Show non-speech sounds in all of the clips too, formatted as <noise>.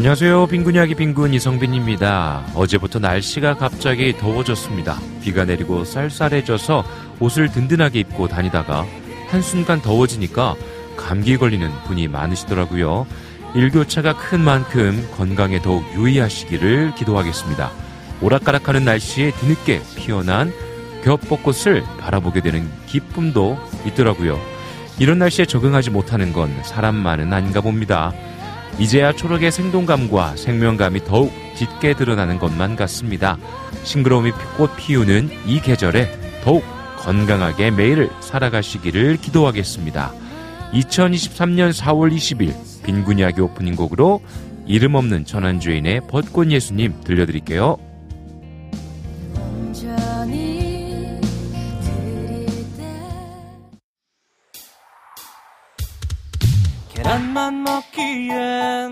안녕하세요. 빈군 이야기 빈군 이성빈입니다. 어제부터 날씨가 갑자기 더워졌습니다. 비가 내리고 쌀쌀해져서 옷을 든든하게 입고 다니다가 한순간 더워지니까 감기 걸리는 분이 많으시더라고요. 일교차가 큰 만큼 건강에 더욱 유의하시기를 기도하겠습니다. 오락가락하는 날씨에 뒤늦게 피어난 겹벚꽃을 바라보게 되는 기쁨도 있더라고요. 이런 날씨에 적응하지 못하는 건 사람만은 아닌가 봅니다. 이제야 초록의 생동감과 생명감이 더욱 짙게 드러나는 것만 같습니다. 싱그러움이 꽃 피우는 이 계절에 더욱 건강하게 매일을 살아가시기를 기도하겠습니다. 2023년 4월 20일 빈군 이야기 오프닝 곡으로 이름 없는 천안주인의 벚꽃 예수님 들려드릴게요. 계란만 먹기엔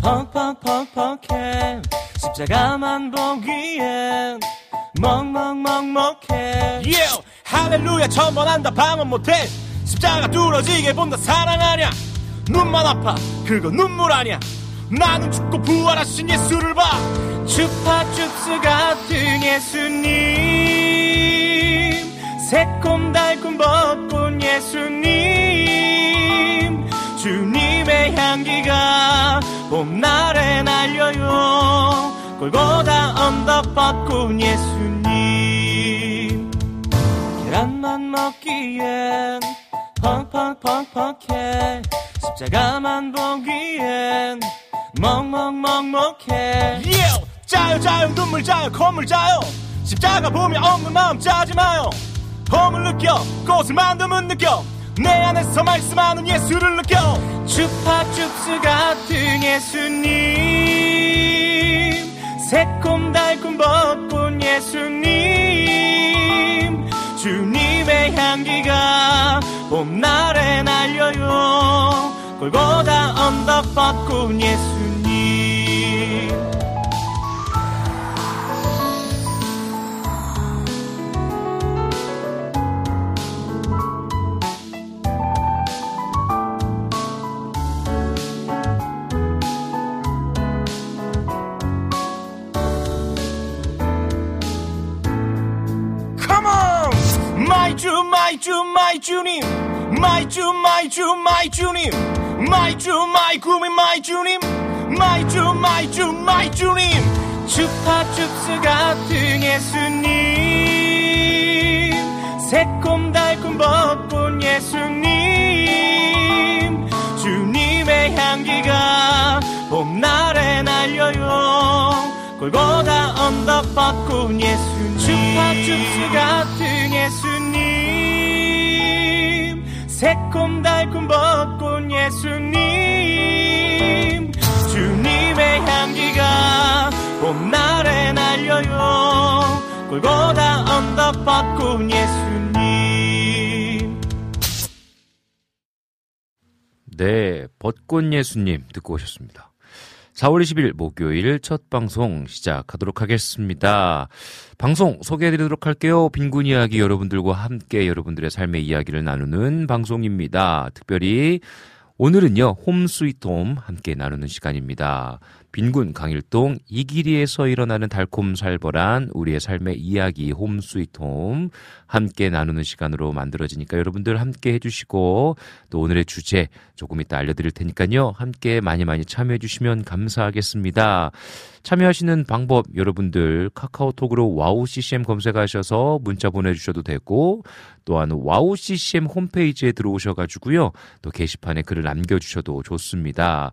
퍽퍽퍽퍽해. 십자가만 보기엔 먹먹먹먹해. Yeah! 할렐루야. 천번한다. 방언 못해. 십자가 뚫어지게 본다. 사랑 아냐 눈만 아파. 그거 눈물 아냐 나는 죽고 부활하신 예수를 봐. 주파춥스 같은 예수님. 새콤달콤 벚꽃 예수님 주님의 향기가 봄날에 날려요. 골고다 언덕 벚꽃 예수님. 계란만 먹기엔 퍽퍽퍽퍽해. 십자가만 보기엔 먹먹먹먹해. Yeah! 짜요 짜요 눈물 짜요 콧물 짜요. 십자가 보면 없는 마음 짜지 마요. 봄을 느껴 꽃을 만듦은 느껴 내 안에서 말씀하는 예수를 느껴. 주파춥스 같은 예수님 새콤달콤 벚꽃 예수님 주님의 향기가 봄날에 날려요. 골고다 언덕 벚꽃 예수 주 마이 주 마이 주님 마이 주 마이 주 마이 주님 마이 주 마이 구민 마이 주님 마이 주 마이 주 마이 주님 주파춥스 같은 예수님 새콤달콤 벚꽃 예수님 주님의 향기가 봄날에 날려요 골고다 언덕 벚꽃 예수님 주파춥스 같은 예수님 새콤달콤 벚꽃 예수님. 주님의 향기가 봄날에 날려요. 골고다 언덕 벚꽃 예수님. 네, 벚꽃 예수님 듣고 오셨습니다. 4월 20일 목요일 첫 방송 시작하도록 하겠습니다. 방송 소개해드리도록 할게요. 빈군 이야기 여러분들과 함께 여러분들의 삶의 이야기를 나누는 방송입니다. 특별히 오늘은요, Home Sweet Home 함께 나누는 시간입니다. 빈군 강일동 이기리에서 일어나는 달콤살벌한 우리의 삶의 이야기 Home Sweet Home 함께 나누는 시간으로 만들어지니까 여러분들 함께 해주시고 또 오늘의 주제 조금 이따 알려드릴 테니까요. 함께 많이 많이 참여해 주시면 감사하겠습니다. 참여하시는 방법 여러분들 카카오톡으로 와우 CCM 검색하셔서 문자 보내주셔도 되고 또한 와우 CCM 홈페이지에 들어오셔가지고요 또 게시판에 글을 남겨주셔도 좋습니다.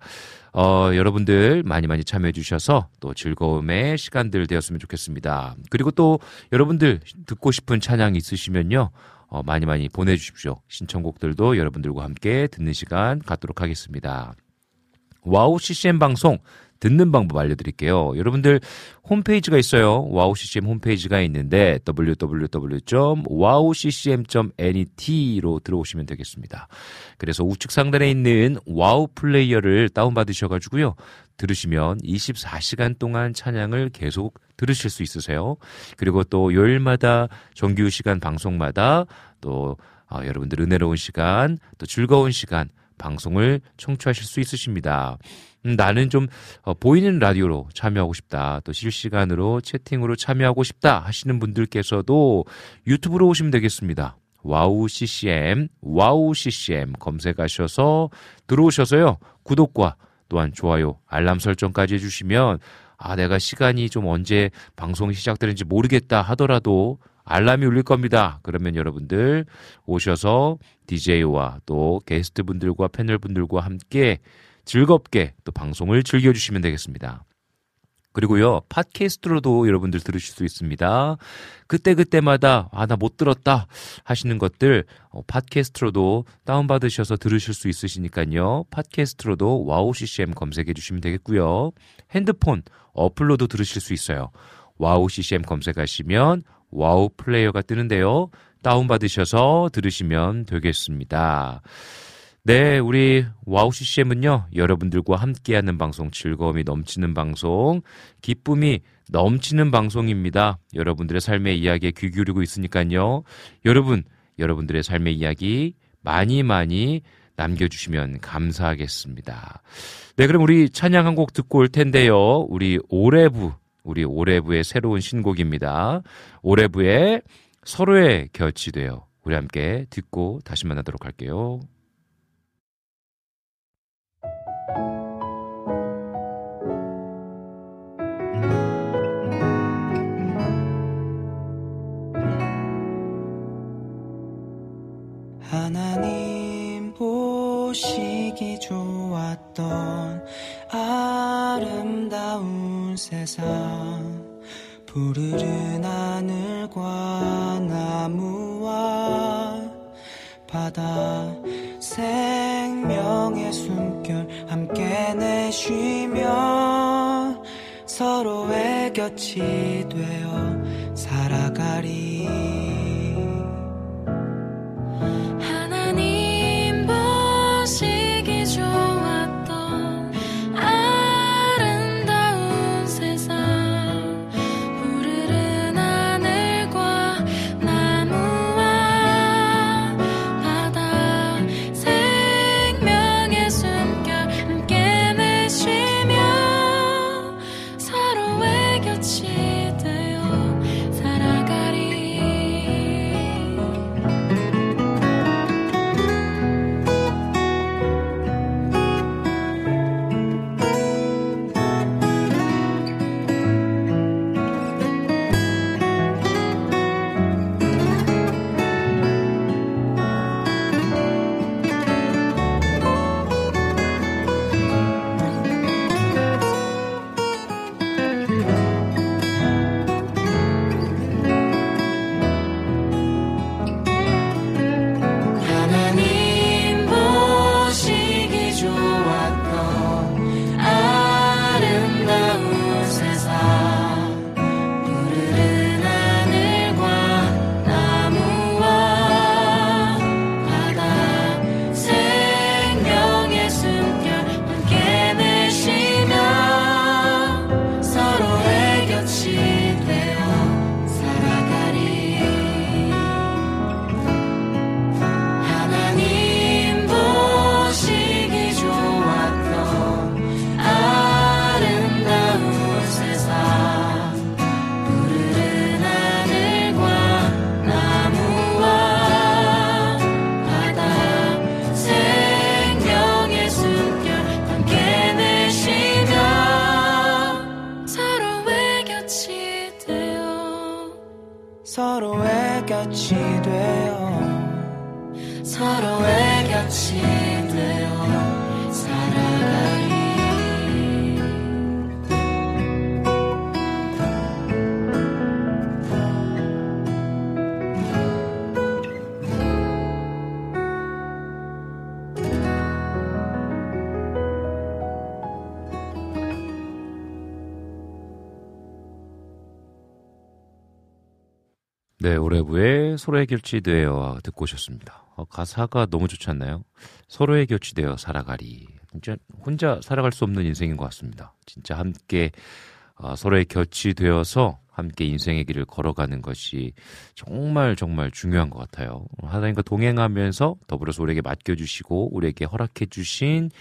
어, 여러분들 많이 많이 참여해 주셔서 또 즐거움의 시간들 되었으면 좋겠습니다. 그리고 또 여러분들 듣고 싶은 찬양 있으시면요. 어, 많이 많이 보내주십시오. 신청곡들도 여러분들과 함께 듣는 시간 갖도록 하겠습니다. 와우 CCM 방송 듣는 방법 알려드릴게요. 여러분들 홈페이지가 있어요. 와우 CCM 홈페이지가 있는데 www.wowccm.net로 들어오시면 되겠습니다. 그래서 우측 상단에 있는 WOW 플레이어를 다운받으셔가지고요. 들으시면 24시간 동안 찬양을 계속 들으실 수 있으세요. 그리고 또 요일마다 정규 시간 방송마다 또 어, 여러분들 은혜로운 시간, 또 즐거운 시간 방송을 청취하실 수 있으십니다. 음, 나는 좀 어, 보이는 라디오로 참여하고 싶다. 또 실시간으로 채팅으로 참여하고 싶다 하시는 분들께서도 YouTube로 오시면 되겠습니다. WOW CCM, WOW CCM 검색하셔서 들어오셔서요. 구독과 또한 좋아요, 알람 설정까지 해주시면 아, 내가 시간이 좀 언제 방송이 시작되는지 모르겠다 하더라도 알람이 울릴 겁니다. 그러면 여러분들 오셔서 DJ와 또 게스트분들과 패널분들과 함께 즐겁게 또 방송을 즐겨주시면 되겠습니다. 그리고요, 팟캐스트로도 여러분들 들으실 수 있습니다. 그때그때마다, 아, 나 못 들었다 하시는 것들, 어, 팟캐스트로도 다운받으셔서 들으실 수 있으시니까요. 팟캐스트로도 WOW CCM 검색해 주시면 되겠고요. 핸드폰, 어플로도 들으실 수 있어요. WOW CCM 검색하시면 WOW 플레이어가 뜨는데요. 다운받으셔서 들으시면 되겠습니다. 네, 우리 WOW CCM은요, 여러분들과 함께하는 방송, 즐거움이 넘치는 방송, 기쁨이 넘치는 방송입니다. 여러분들의 삶의 이야기에 귀 기울이고 있으니까요. 여러분, 여러분들의 삶의 이야기 많이 많이 남겨주시면 감사하겠습니다. 네, 그럼 우리 찬양 한 곡 듣고 올 텐데요. 우리 오레부, 우리 오레부의 새로운 신곡입니다. 오레부의 서로의 곁이 되어 우리 함께 듣고 다시 만나도록 할게요. 세상 푸르른 하늘과 나무와 바다 생명의 숨결 함께 내쉬며 서로의 곁이 되어 살아가리 서로의 결치되어 듣고 오셨습니다. 어, 가사가 너무 좋지 않나요? 서로의 결치되어 살아가리. 진짜 혼자 살아갈 수 없는 인생인 것 같습니다. 진짜 함께 어, 서로의 곁이 되어서 함께 인생의 길을 걸어가는 것이 정말 정말 중요한 것 같아요. 하나님과 동행하면서 더불어서 우리에게 맡겨주시고 우리에게 허락해주신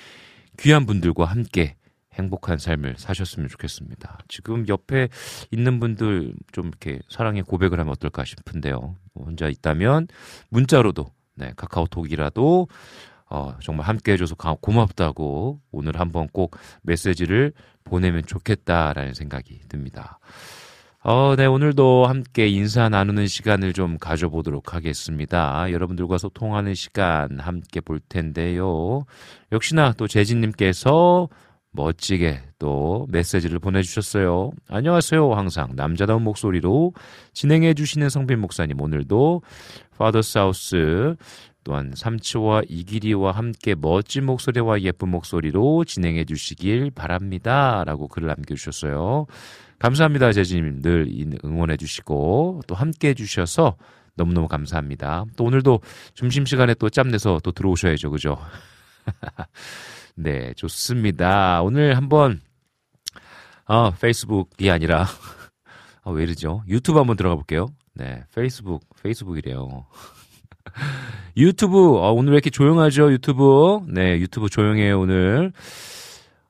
귀한 분들과 함께 행복한 삶을 사셨으면 좋겠습니다. 지금 옆에 있는 분들 좀 이렇게 사랑의 고백을 하면 어떨까 싶은데요. 혼자 있다면 문자로도 네, 카카오톡이라도 어, 정말 함께 해줘서 고맙다고 오늘 한번 꼭 메시지를 보내면 좋겠다라는 생각이 듭니다. 어, 네, 오늘도 함께 인사 나누는 시간을 좀 가져보도록 하겠습니다. 여러분들과 소통하는 시간 함께 볼 텐데요. 역시나 또 재진님께서 멋지게 또 메시지를 보내주셨어요. 안녕하세요. 항상 남자다운 목소리로 진행해 주시는 성빈 목사님 오늘도 파더 사우스 또한 삼치와 이기리와 함께 멋진 목소리와 예쁜 목소리로 진행해 주시길 바랍니다. 라고 글을 남겨주셨어요. 감사합니다. 재진님 늘 응원해 주시고 또 함께 해 주셔서 너무너무 감사합니다. 또 오늘도 점심시간에 또 짬내서 또 들어오셔야죠. 그죠? <laughs> 네, 좋습니다. 오늘 한번 어, 페이스북이 아니라 <laughs> 어, 왜 이러죠? 유튜브 한번 들어가 볼게요. 네, 페이스북, 페이스북이래요. <laughs> 유튜브, 어, 오늘 왜 이렇게 조용하죠? 유튜브. 네, 유튜브 조용해요, 오늘.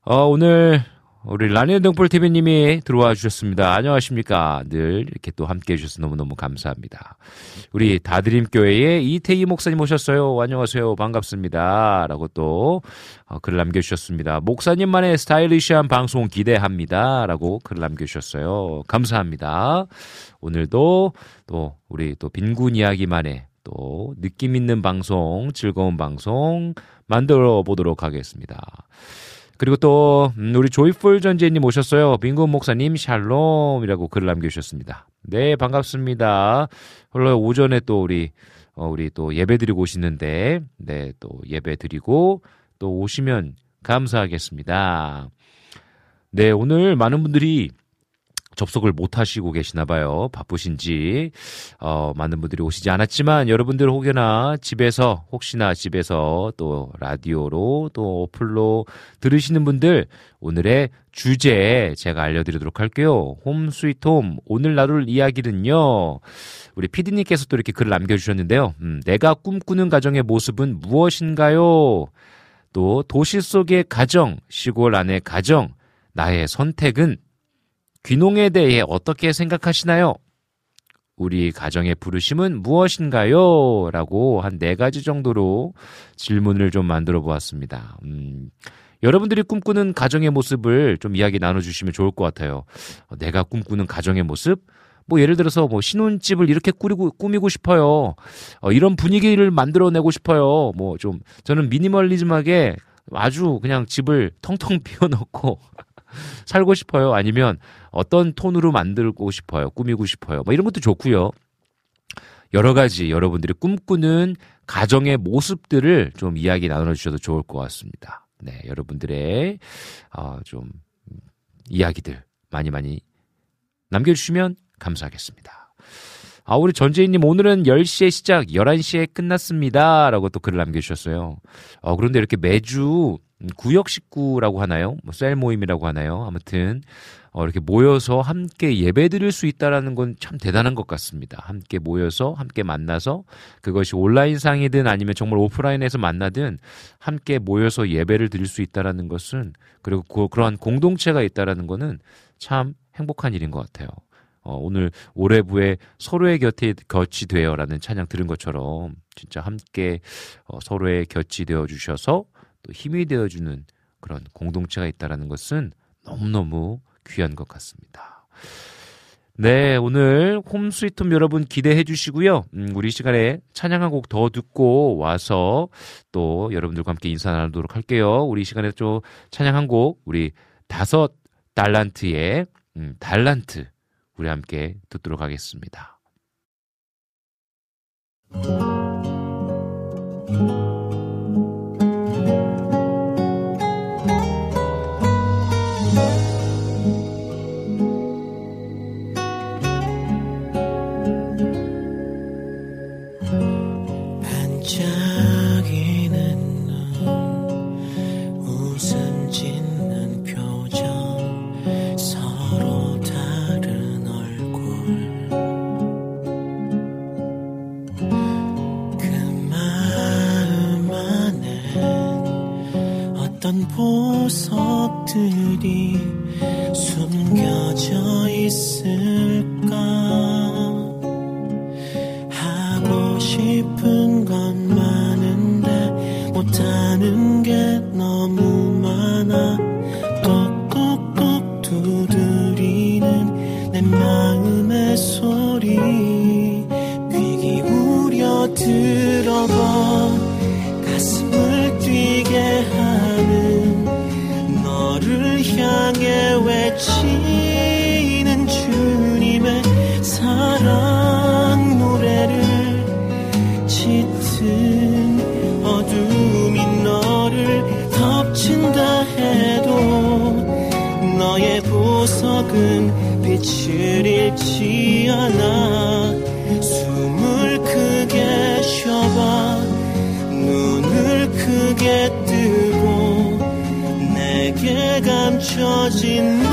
어, 오늘 우리 라니오 등불 TV님이 들어와 주셨습니다. 안녕하십니까. 늘 이렇게 또 함께 해주셔서 너무너무 감사합니다. 우리 다드림 교회의 이태희 목사님 오셨어요. 안녕하세요. 반갑습니다. 라고 또 어, 글을 남겨주셨습니다. 목사님만의 스타일리시한 방송 기대합니다. 라고 글을 남겨주셨어요. 감사합니다. 오늘도 또 우리 또 빈군 이야기만의 또 느낌 있는 방송, 즐거운 방송 만들어 보도록 하겠습니다. 그리고 또 음, 우리 조이풀 전재님 오셨어요. 빈군 목사님 샬롬이라고 글을 남겨주셨습니다. 네 반갑습니다. 홀로 오전에 또 우리 어, 우리 또 예배 드리고 오시는데 네 또 예배 드리고 또 오시면 감사하겠습니다. 네 오늘 많은 분들이 접속을 못 하시고 계시나 봐요. 바쁘신지. 어, 많은 분들이 오시지 않았지만 여러분들 혹여나 집에서 혹시나 집에서 또 라디오로 또 어플로 들으시는 분들 오늘의 주제 제가 알려드리도록 할게요. 홈 스위트 홈 오늘 나눌 이야기는요. 우리 피디님께서 또 이렇게 글을 남겨주셨는데요. 음, 내가 꿈꾸는 가정의 모습은 무엇인가요? 또 도시 속의 가정, 시골 안의 가정, 나의 선택은 귀농에 대해 어떻게 생각하시나요? 우리 가정의 부르심은 무엇인가요? 라고 한 네 가지 정도로 질문을 좀 만들어 보았습니다. 음, 여러분들이 꿈꾸는 가정의 모습을 좀 이야기 나눠주시면 좋을 것 같아요. 어, 내가 꿈꾸는 가정의 모습? 뭐 예를 들어서 뭐 신혼집을 이렇게 꾸리고 꾸미고 싶어요. 어, 이런 분위기를 만들어내고 싶어요. 뭐 좀 저는 미니멀리즘하게 아주 그냥 집을 텅텅 <laughs> 비워놓고 <laughs> 살고 싶어요. 아니면 어떤 톤으로 만들고 싶어요. 꾸미고 싶어요. 뭐 이런 것도 좋고요. 여러 가지 여러분들이 꿈꾸는 가정의 모습들을 좀 이야기 나눠 주셔도 좋을 것 같습니다. 네, 여러분들의 어, 좀 이야기들 많이 많이 남겨주시면 감사하겠습니다. 아, 우리 전재희님, 오늘은 10시에 시작, 11시에 끝났습니다. 라고 또 글을 남겨주셨어요. 어, 그런데 이렇게 매주 구역 식구라고 하나요? 뭐, 셀 모임이라고 하나요? 아무튼, 어, 이렇게 모여서 함께 예배 드릴 수 있다라는 건 참 대단한 것 같습니다. 함께 모여서 함께 만나서 그것이 온라인상이든 아니면 정말 오프라인에서 만나든 함께 모여서 예배를 드릴 수 있다라는 것은 그리고 그, 그러한 공동체가 있다라는 것은 참 행복한 일인 것 같아요. 어, 오늘 올해부에 서로의 곁에 곁이 되어라는 찬양 들은 것처럼 진짜 함께 어, 서로의 곁이 되어 주셔서 또 힘이 되어 주는 그런 공동체가 있다라는 것은 너무너무 귀한 것 같습니다. 네, 오늘 홈 스위트홈 여러분 기대해 주시고요. 음, 우리 시간에 찬양 한 곡 더 듣고 와서 또 여러분들과 함께 인사 나누도록 할게요. 우리 시간에 좀 찬양 한 곡 우리 다섯 달란트의 음, 달란트 우리 함께 듣도록 하겠습니다. 보석들이 숨겨져 있을까 감춰진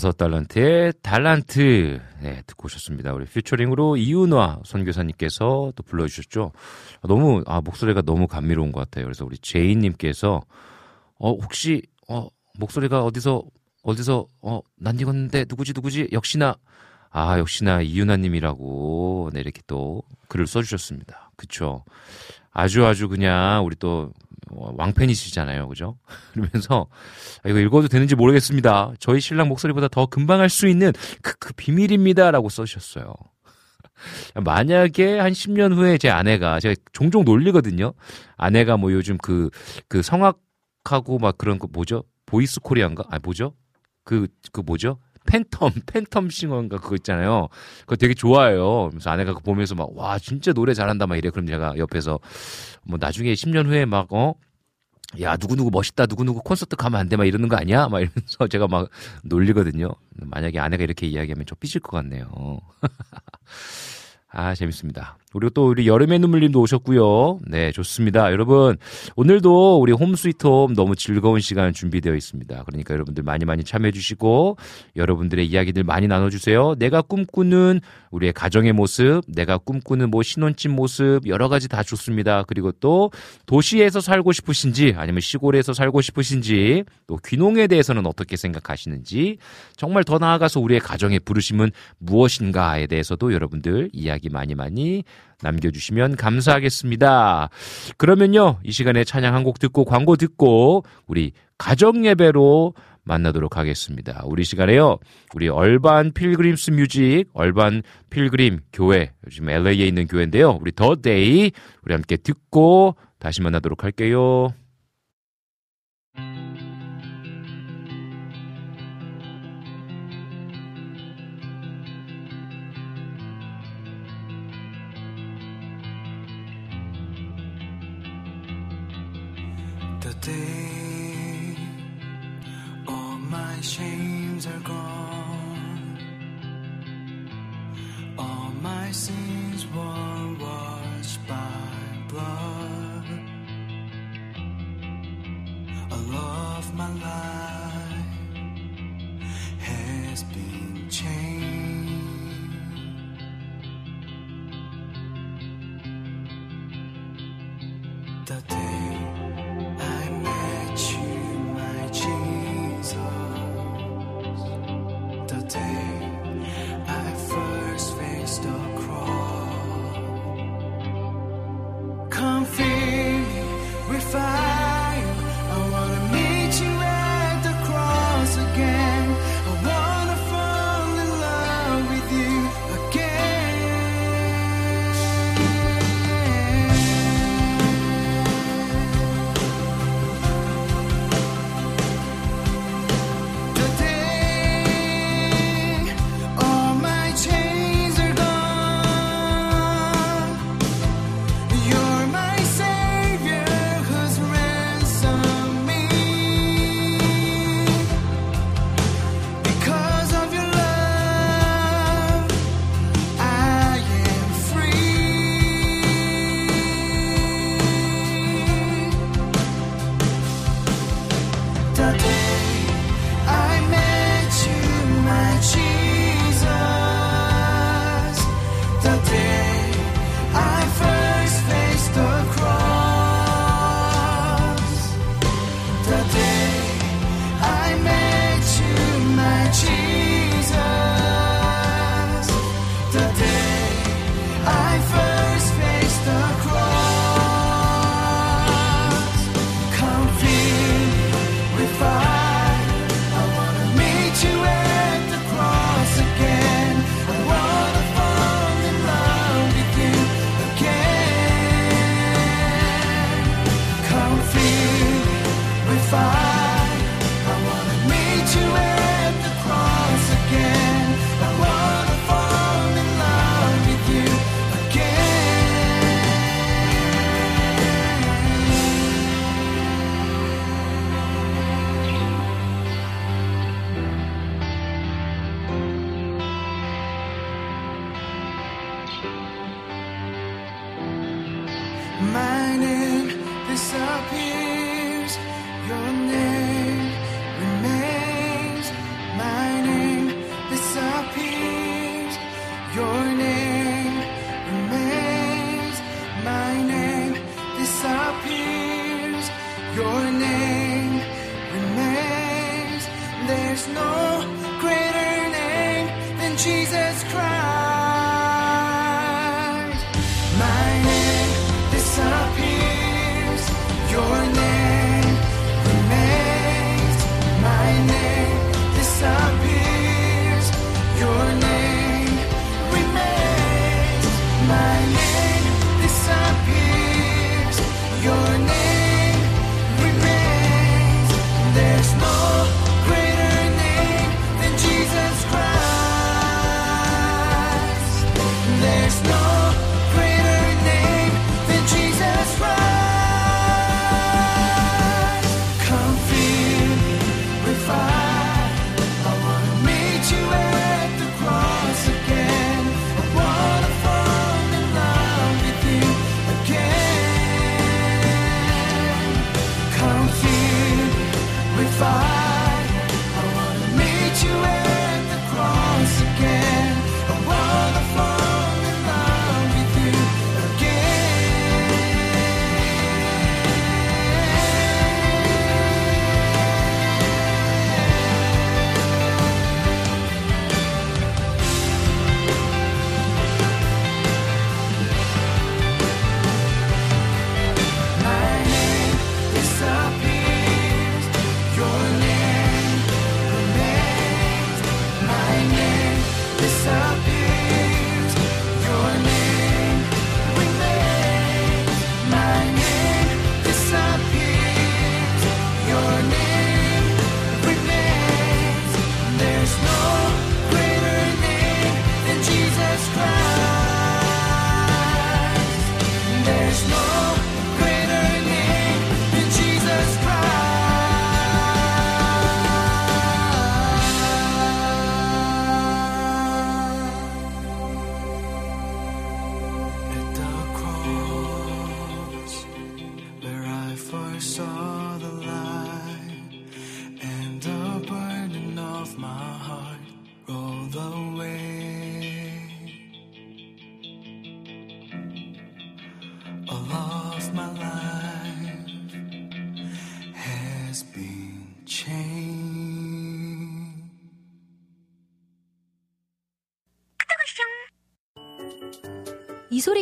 다섯 달란트의 달란트. 네, 듣고 오셨습니다. 우리 퓨처링으로 이윤화 선교사님께서 또 불러주셨죠. 너무, 아, 목소리가 너무 감미로운 것 같아요. 그래서 우리 제이님께서, 어, 혹시, 어, 목소리가 어디서, 어디서, 어, 난 익었는데 누구지, 누구지? 역시나, 아, 역시나 이윤아님이라고, 네, 이렇게 또 글을 써주셨습니다. 그쵸. 아주 아주 그냥, 우리 또, 왕팬이시잖아요. 그죠? <laughs> 그러면서, 아, 이거 읽어도 되는지 모르겠습니다. 저희 신랑 목소리보다 더 금방 할 수 있는 그, 그 비밀입니다. 라고 써주셨어요. <laughs> 만약에 한 10년 후에 제 아내가, 제가 종종 놀리거든요. 아내가 뭐 요즘 그, 그 성악하고 막 그런 거 뭐죠? 보이스 코리아인가? 아, 뭐죠? 그, 그 뭐죠? 팬텀, 팬텀 싱어인가 그거 있잖아요. 그거 되게 좋아해요. 그래서 아내가 그거 보면서 막, 와, 진짜 노래 잘한다 막 이래. 그럼 제가 옆에서 뭐 나중에 10년 후에 막, 어? 야, 누구누구 멋있다, 누구누구 콘서트 가면 안 돼, 막 이러는 거 아니야? 막 이러면서 <laughs> 제가 막 놀리거든요. 만약에 아내가 이렇게 이야기하면 저 삐질 것 같네요. <laughs> 아, 재밌습니다. 그리고 또 우리 여름의 눈물님도 오셨고요. 네, 좋습니다. 여러분, 오늘도 우리 홈 스위트홈 너무 즐거운 시간 준비되어 있습니다. 그러니까 여러분들 많이 많이 참여해 주시고 여러분들의 이야기들 많이 나눠 주세요. 내가 꿈꾸는 우리의 가정의 모습, 내가 꿈꾸는 뭐 신혼집 모습 여러 가지 다 좋습니다. 그리고 또 도시에서 살고 싶으신지 아니면 시골에서 살고 싶으신지 또 귀농에 대해서는 어떻게 생각하시는지 정말 더 나아가서 우리의 가정의 부르심은 무엇인가에 대해서도 여러분들 이야기 많이 많이 남겨주시면 감사하겠습니다. 그러면요, 이 시간에 찬양 한 곡 듣고 광고 듣고 우리 가정 예배로 만나도록 하겠습니다. 우리 시간에요, 우리 Urban Pilgrims Music, Urban Pilgrim 교회, 요즘 LA에 있는 교회인데요. 우리 The Day, 우리 함께 듣고 다시 만나도록 할게요. Day all my shames are gone, all my sins were washed by blood. My life has been changed. The day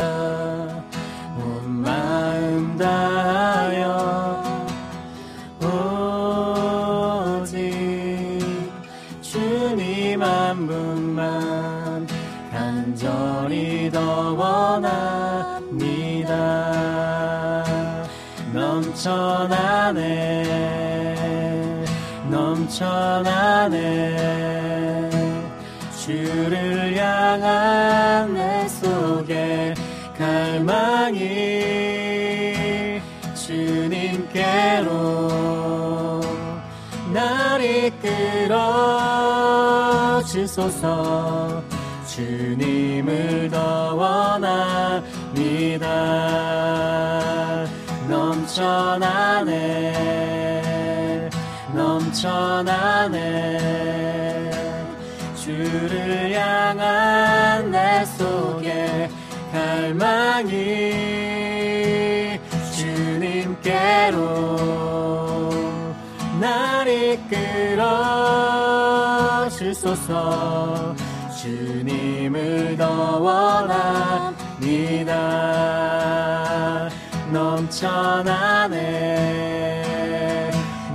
온 마음 다하여 오직 주님 한 분만 간절히 더 원합니다. 넘쳐나네 넘쳐나네. 주를 향한 갈망이 주님께로 날 이끌어 주소서. 주님을 더 원합니다. 넘쳐나네. 넘쳐나네. 주를 향한 갈망이 주님께로 날 이끌어 주소서. 주님을 더 원합니다. 넘쳐나네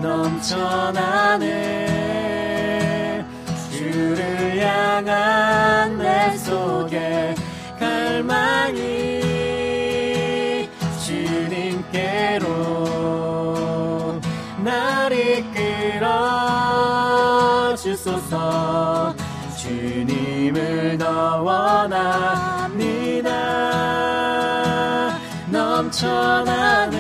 넘쳐나네. 주를 향한 내 속에 주님께로 날 이끌어 주소서. 주님을 더 원합니다. 넘쳐나네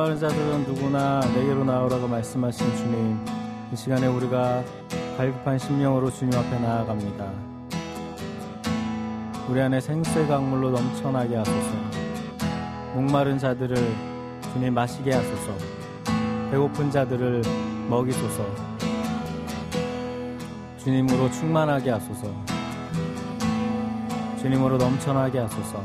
목마른 자들은 누구나 내게로 나오라고 말씀하신 주님, 이 시간에 우리가 갈급한 심령으로 주님 앞에 나아갑니다. 우리 안에 생수의 강물로 넘쳐나게 하소서. 목마른 자들을 주님 마시게 하소서. 배고픈 자들을 먹이소서. 주님으로 충만하게 하소서. 주님으로 넘쳐나게 하소서.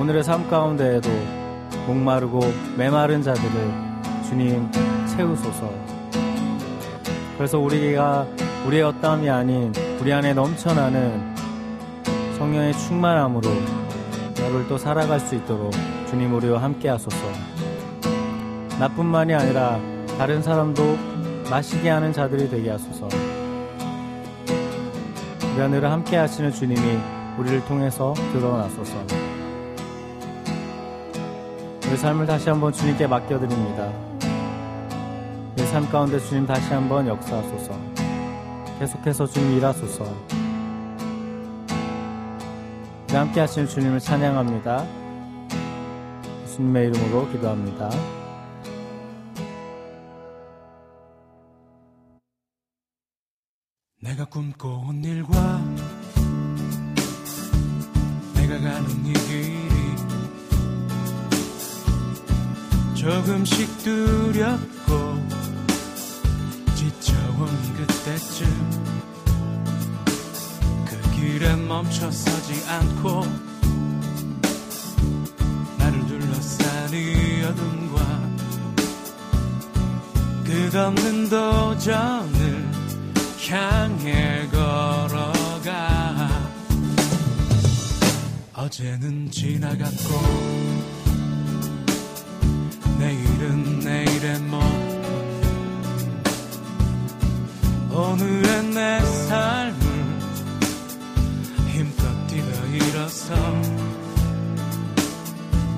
오늘의 삶 가운데에도 목마르고 메마른 자들을 주님 채우소서. 그래서 우리가 우리의 어떠함이 아닌 우리 안에 넘쳐나는 성령의 충만함으로 하루를 또 살아갈 수 있도록 주님 우리와 함께 하소서. 나뿐만이 아니라 다른 사람도 마시게 하는 자들이 되게 하소서. 우리 하늘을 함께 하시는 주님이 우리를 통해서 드러나소서. 우리 삶을 다시 한번 주님께 맡겨드립니다. 이삶 가운데 주님 다시 한번 역사하소서. 계속해서 주님 일하소서. 함께 하시는 주님을 찬양합니다. 예수님의 이름으로 기도합니다. 내가 꿈꿔온 일과 내가 가는 이 길 조금씩 두렵고 지쳐온 그때쯤 그 길에 멈춰 서지 않고 나를 둘러싼 이 어둠과 끝없는 도전을 향해 걸어가 어제는 지나갔고 내일은 내일의 뭐 오늘의 내 삶을 힘껏 뛰어 일어서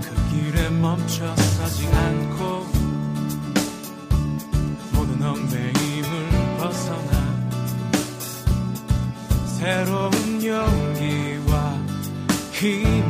그 길에 멈춰 서지 않고 모든 얽매임을 벗어나 새로운 용기와 힘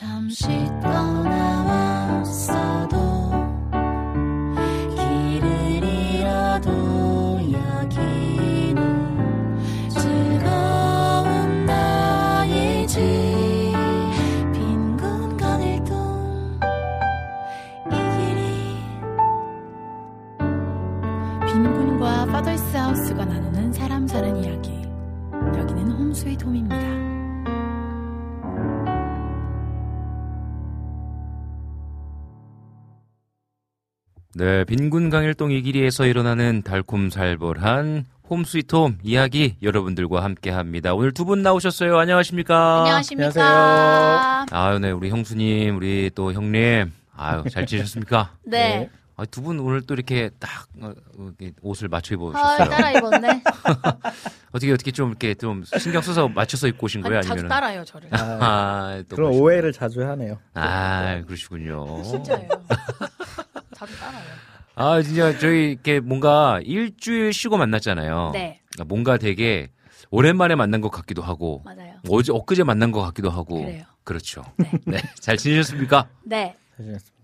잠시 떠나 네, 빈군 강일동 이 길이에서 일어나는 달콤살벌한 홈스위트홈 이야기 여러분들과 함께 합니다. 오늘 두 분 나오셨어요. 안녕하십니까? 안녕하십니까 아유, 네, 우리 형수님, 우리 또 형님. 아유, 잘 지내셨습니까? <laughs> 네. 아, 두분 오늘 또 이렇게 딱 어, 이렇게 옷을 맞춰 아, 입으셨어요. 따라 입었네. <laughs> 어떻게 어떻게 좀 이렇게 좀 신경 써서 맞춰서 입고 오신 거예요? 아니, 자주 아니면 따라요, 저를. 아, 아, 또 그런 그러시구나. 오해를 자주 하네요. 아, 그러시군요. <laughs> 진짜예요. 자주 따라요. 아, 진짜 저희 이렇게 뭔가 일주일 쉬고 만났잖아요. 네, 그러니까 뭔가 되게 오랜만에 만난 것 같기도 하고 맞아요. 어제 엊그제 만난 것 같기도 하고 그래요. 그렇죠. 네. <laughs> 네. 잘 지내셨습니까? 네,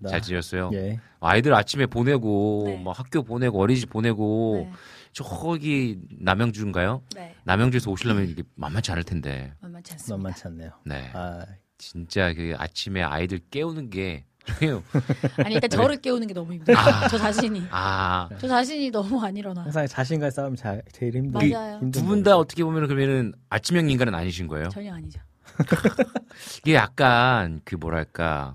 잘 지냈어요. 예. 아이들 아침에 보내고 네. 막 학교 보내고 어린이집 보내고 네, 저기 남양주인가요? 네. 남양주에서 오시려면 이게 만만치 않을 텐데. 만만치 않습니다. 만만치 않네요. 네. 아, 진짜 그 아침에 아이들 깨우는 게. <laughs> 아니, 일단 저를 깨우는 게 너무 힘들어요. 아. 저 자신이. 아. 저 자신이 너무 안 일어나. 항상 자신과의 싸움이 자, 제일 힘든. 맞아요. 힘든 두분 다 어떻게 보면 그러면은 아침형 인간은 아니신 거예요? 전혀 아니죠. <laughs> 이게 약간 그 뭐랄까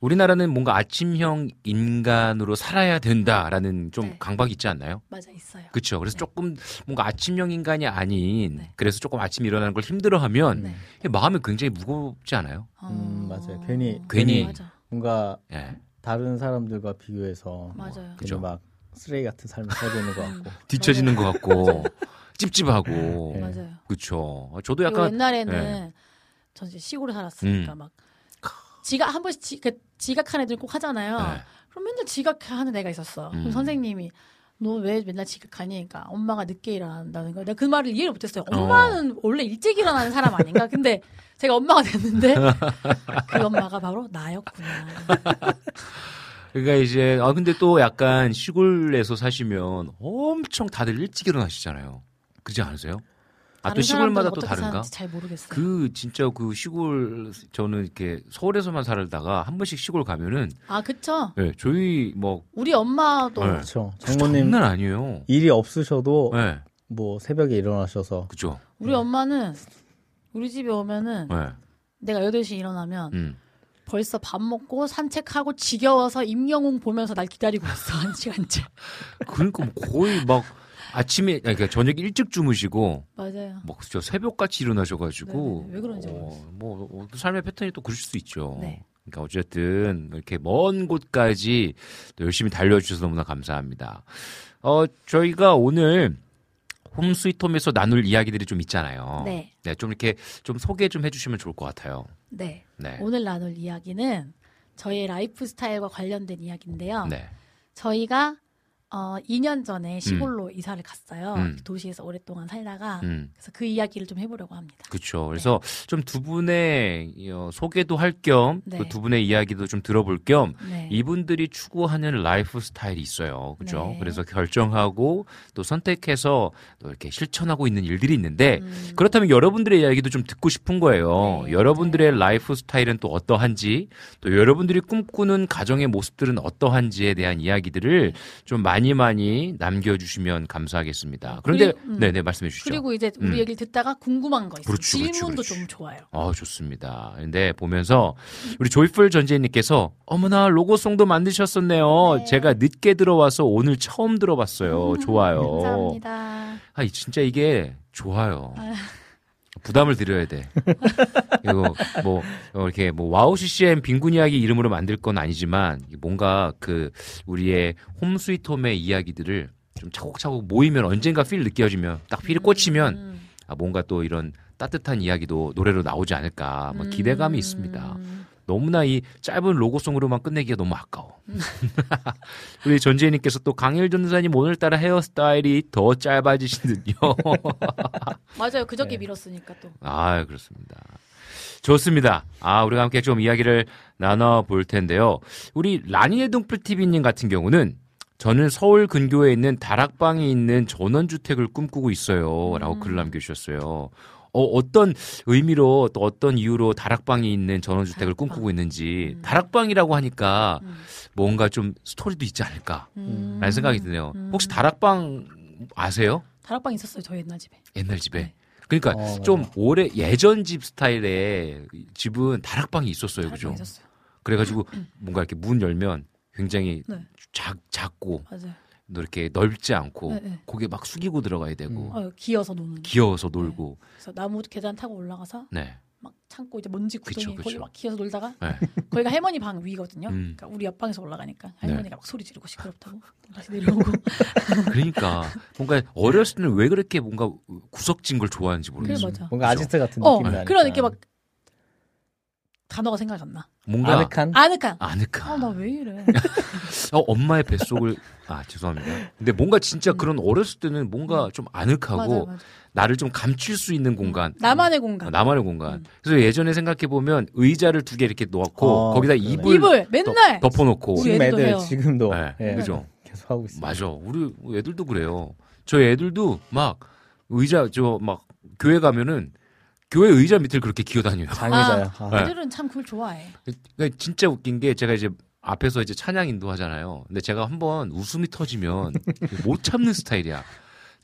우리나라는 뭔가 아침형 인간으로 살아야 된다라는 좀 네. 강박이 있지 않나요? 맞아, 있어요. 그렇죠. 그래서 네. 조금 뭔가 아침형 인간이 아닌 네. 그래서 조금 아침 에 일어나는 걸 힘들어하면 네. 마음이 굉장히 무겁지 않아요? 음, 어, 맞아요. 괜히- 괜히- 맞아, 뭔가 예. 다른 사람들과 비교해서 맞아요. 괜히 그죠. 막 쓰레기 같은 삶을 살고 있는 것 같고. <laughs> 뒤처지는 것 같고 <laughs> 찝찝하고 네. 맞아요. 그렇죠. 저도 약간 옛날에는 네. 전 시골에 살았으니까 음. 막 지각 한 번씩 지, 그 지각한 애들 꼭 하잖아요. 네. 그럼 맨날 지각하는 애가 있었어. 그럼 음. 선생님이 너 왜 맨날 지각하니? 그러니까 엄마가 늦게 일어난다는 거. 내가 그 말을 이해를 못했어요. 엄마는 원래 일찍 일어나는 사람 아닌가? 근데 제가 엄마가 됐는데 그 엄마가 바로 나였구나. 그러니까 이제 아 근데 또 약간 시골에서 사시면 엄청 다들 일찍 일어나시잖아요. 그렇지 않으세요? 아 또 시골마다 또 다른가? 잘 모르겠어요. 그 진짜 그 시골 저는 이렇게 서울에서만 살다가 한 번씩 시골 가면은 아 그쵸? 네, 저희 뭐 우리 엄마도 네. 그렇죠. 장모님 장난 아니에요. 일이 없으셔도 네, 뭐 새벽에 일어나셔서 그죠. 우리 엄마는 우리 집에 오면은 네, 내가 8시 일어나면 음. 벌써 밥 먹고 산책하고 지겨워서 임영웅 보면서 날 기다리고 있어 한 시간째. 그러니까 뭐 거의 막 아침에 아니, 그러니까 저녁 일찍 주무시고 맞아요. 뭐저 새벽같이 일어나셔가지고 네네, 왜 그런지 어, 뭐 어, 삶의 패턴이 또 그럴 수 있죠. 네. 그러니까 어쨌든 이렇게 먼 곳까지 또 열심히 달려주셔서 너무나 감사합니다. 어 저희가 오늘 Home Sweet Home에서 나눌 이야기들이 좀 있잖아요. 네, 네, 좀 이렇게 좀 소개 좀 해주시면 좋을 것 같아요. 네. 네, 오늘 나눌 이야기는 저희의 라이프 스타일과 관련된 이야기인데요. 네, 저희가 어, 2년 전에 시골로 이사를 갔어요. 음. 도시에서 오랫동안 살다가 음. 그래서 그 이야기를 좀 해보려고 합니다. 그렇죠. 그래서 좀 두 분의 어, 소개도 할 겸 또 네. 두 분의 이야기도 좀 들어볼 겸 네. 이분들이 추구하는 라이프 스타일이 있어요. 그죠? 네. 그래서 결정하고 또 선택해서 또 이렇게 실천하고 있는 일들이 있는데 음, 그렇다면 여러분들의 이야기도 좀 듣고 싶은 거예요. 네, 여러분들의 라이프 스타일은 또 어떠한지 또 여러분들이 꿈꾸는 가정의 모습들은 어떠한지에 대한 이야기들을 좀 많이 많이 남겨주시면 감사하겠습니다. 그런데 그리고- 음. 네네 말씀해 주시죠. 그리고 이제 우리 음. 얘기를 듣다가 궁금한 거 있어요. 그렇죠, 그렇죠, 질문도 그렇죠. 좀 좋아요. 아, 좋습니다. 근데 보면서 우리 조이풀 전재님께서 어머나 로고송도 만드셨었네요. 네. 제가 늦게 들어와서 오늘 처음 들어봤어요. <laughs> 좋아요. 감사합니다. 아, 이 진짜 이게 좋아요. <laughs> 아. 부담을 드려야 돼. <laughs> 이거 뭐 어, 이렇게 뭐 WOW CCM 빈군 이야기 이름으로 만들 건 아니지만 뭔가 그 우리의 Home Sweet Home의 이야기들을 좀 차곡차곡 모이면 언젠가 feel 느껴지면 딱 feel이 꽂히면 음. 아, 뭔가 또 이런 따뜻한 이야기도 노래로 나오지 않을까 뭐 기대감이 음. 있습니다. 너무나 이 짧은 로고송으로만 끝내기가 너무 아까워. <laughs> 우리 전재희님께서 또 강일 전사님 오늘따라 헤어스타일이 더 짧아지시는요. <laughs> 맞아요. 그저께 네. 밀었으니까 또. 아 그렇습니다. 좋습니다. 아, 우리가 함께 좀 이야기를 나눠볼 텐데요. 우리 라니의 동풀 TV님 같은 경우는 저는 서울 근교에 있는 다락방에 있는 전원주택을 꿈꾸고 있어요. 라고 음. 글을 남겨주셨어요. 어, 어떤 의미로 또 어떤 이유로 다락방에 있는 전원주택을 다락방. 꿈꾸고 있는지 음. 다락방이라고 하니까 음. 뭔가 좀 스토리도 있지 않을까 음. 라는 생각이 드네요. 음. 혹시 다락방 아세요? 다락방 있었어요 저희 옛날 집에. 옛날 집에. 네. 그러니까 어, 맞아. 좀 오래 예전 집 스타일의 집은 다락방이 있었어요. 다락방 그죠? 있었어요. 그래가지고 뭔가 이렇게 문 열면 굉장히 네. 작, 작고 맞아요. 또 이렇게 넓지 않고 네, 네. 고개 막 숙이고 들어가야 되고 음. 어, 기어서 노는. 귀여워서 놀고 그래서 나무 계단 타고 올라가서 네. 막 참고 이제 먼지 구덩이. 거기 막 기어서 놀다가 네. <laughs> 거기가 할머니 방 위거든요. 음. 그러니까 우리 옆 방에서 올라가니까 네. 할머니가 막 소리 지르고 시끄럽다고 다시 내려오고. <laughs> 그러니까 뭔가 어렸을 때는 왜 그렇게 뭔가 구석진 걸 좋아하는지 모르겠어요. 뭔가? 아지트 같은 어, 느낌이 나니까. 그런 이렇게 막 단어가 생각이 안 나. 뭔가 아늑한 아늑한. 아늑한. 아 나 왜 이래? <laughs> 어, 엄마의 뱃속을 아 죄송합니다. 근데 뭔가 진짜 음. 그런 어렸을 때는 뭔가 좀 아늑하고 맞아 맞아. 나를 좀 감출 수 있는 공간. 나만의 공간. 아, 나만의 공간. 음. 그래서 예전에 생각해 보면 의자를 두 개 이렇게 놓고 어, 거기다 그러네. 이불 이불 맨날. 덮- 덮어놓고. 우리 지금 애들 해요. 지금도 네, 예, 그죠. 계속 하고 있어요. 맞아. 우리 애들도 그래요. 저희 애들도 막 의자 저 막 교회 가면은 교회 의자 밑을 그렇게 기어다녀요. 장의자야. 아, 네. 애들은 참 그걸 좋아해. 그러니까 진짜 웃긴 게 제가 이제 앞에서 이제 찬양 인도하잖아요. 근데 제가 한번 웃음이 터지면 못 참는 스타일이야.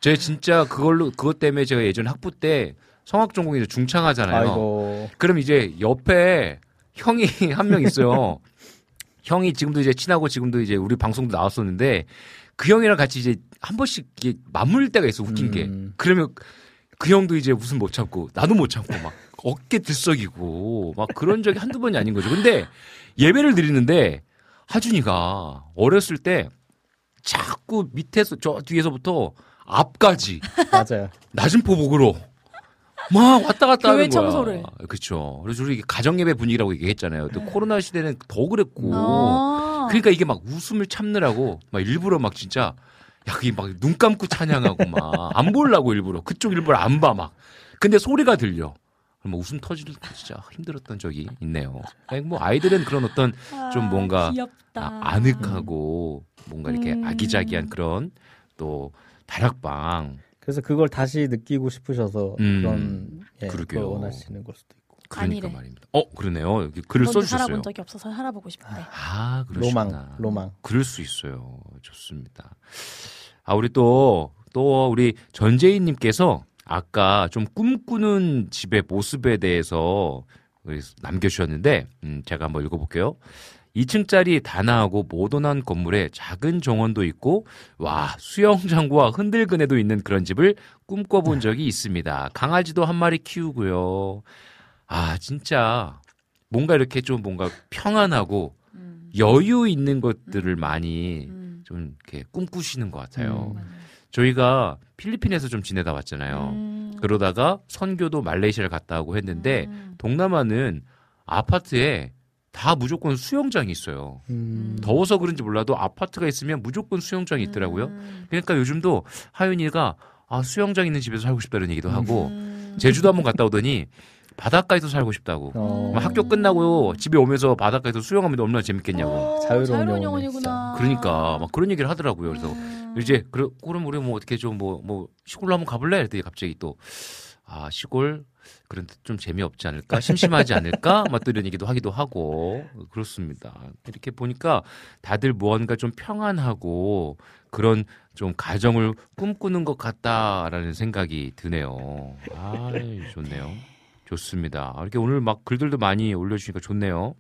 제가 진짜 그걸로 그것 때문에 제가 예전 학부 때 성악 전공이 이제 중창하잖아요. 아이고. 그럼 이제 옆에 형이 <laughs> 한 명 있어요. 형이 지금도 이제 친하고 지금도 이제 우리 방송도 나왔었는데 그 형이랑 같이 이제 한 번씩 이게 맞물 때가 있어 웃긴 게. 음. 그러면 그 형도 이제 웃음 못 참고 나도 못 참고 막 어깨 들썩이고 막 그런 적이 한두 번이 아닌 거죠. 근데 예배를 드리는데 하준이가 어렸을 때 자꾸 밑에서 저 뒤에서부터 앞까지 맞아요. 낮은 포복으로 막 왔다 갔다 교회 하는 거야. 청소를. 그렇죠. 그래서 우리 가정 예배 분위기라고 얘기했잖아요. 또 코로나 시대는 더 그랬고. 아. 그러니까 이게 막 웃음을 참느라고 막 일부러 막 진짜 야 그게 막 눈 감고 찬양하고 막 안 보려고 일부러 그쪽 일부러 안 봐 막. 근데 소리가 들려. 그럼 뭐 웃음 터지는 진짜 힘들었던 적이 있네요. 아니, 뭐 아이들은 그런 어떤 좀 뭔가 귀엽다. 아, 아늑하고 뭔가 이렇게 음. 아기자기한 그런 또 다락방 그래서 그걸 다시 느끼고 싶으셔서 음, 그런 예, 그러게요. 그걸 원하시는 걸 수도 있고. 그러니까 아니래. 말입니다. 어 그러네요. 여기 글을 한 번도 써주셨어요. 살아본 적이 없어서 살아보고 싶대. 아 그러시구나. 로망, 로망. 그럴 수 있어요. 좋습니다. 아, 우리 또, 또 우리 전재희님께서 아까 좀 꿈꾸는 집의 모습에 대해서 남겨주셨는데, 음, 제가 한번 읽어볼게요. 2층짜리 단아하고 모던한 건물에 작은 정원도 있고, 와, 수영장과 흔들그네도 있는 그런 집을 꿈꿔본 적이 있습니다. 강아지도 한 마리 키우고요. 아, 진짜, 뭔가 이렇게 좀 뭔가 평안하고, 음. 여유 있는 것들을 많이 음. 좀 이렇게 꿈꾸시는 것 같아요. 음. 저희가 필리핀에서 좀 지내다 왔잖아요. 음. 그러다가 선교도 말레이시아를 갔다 오고 했는데 음. 동남아는 아파트에 다 무조건 수영장이 있어요. 음. 더워서 그런지 몰라도 아파트가 있으면 무조건 수영장이 있더라고요. 음. 그러니까 요즘도 하윤이가 아, 수영장 있는 집에서 살고 싶다는 얘기도 하고 음. 제주도 한번 갔다 오더니 바닷가에서 살고 싶다고. 어. 막 학교 끝나고 집에 오면서 바닷가에서 수영하면 얼마나 재밌겠냐고. 어, 자유로운 자유로운 영혼이구나. 그러니까 막 그런 얘기를 하더라고요. 그래서 음. 이제 그래, 그럼 우리 뭐 어떻게 좀 뭐뭐 시골로 한번 가볼래? 이랬더니 갑자기 또 아 시골 그런 좀 재미없지 않을까 심심하지 않을까 <laughs> 막 또 이런 얘기도 하기도 하고 그렇습니다. 이렇게 보니까 다들 무언가 좀 평안하고 그런 좀 가정을 꿈꾸는 것 같다라는 생각이 드네요. 아 좋네요. 좋습니다. 이렇게 오늘 막 글들도 많이 올려주시니까 좋네요.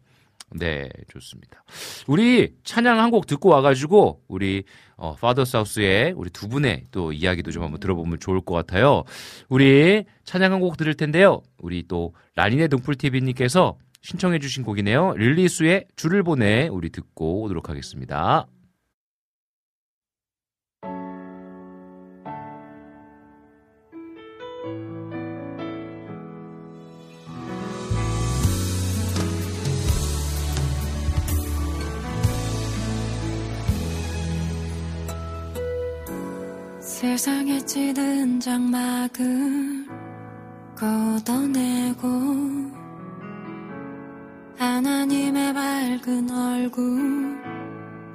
네, 좋습니다. 우리 찬양 한 곡 듣고 와가지고 우리 어, 파더 사우스의 우리 두 분의 또 이야기도 좀 한번 들어보면 좋을 것 같아요. 우리 찬양 한 곡 들을 텐데요. 우리 또 라니네 등불 TV님께서 신청해주신 곡이네요. 릴리수의 줄을 보내 우리 듣고 오도록 하겠습니다. 세상에 찌든 장막을 걷어내고 하나님의 밝은 얼굴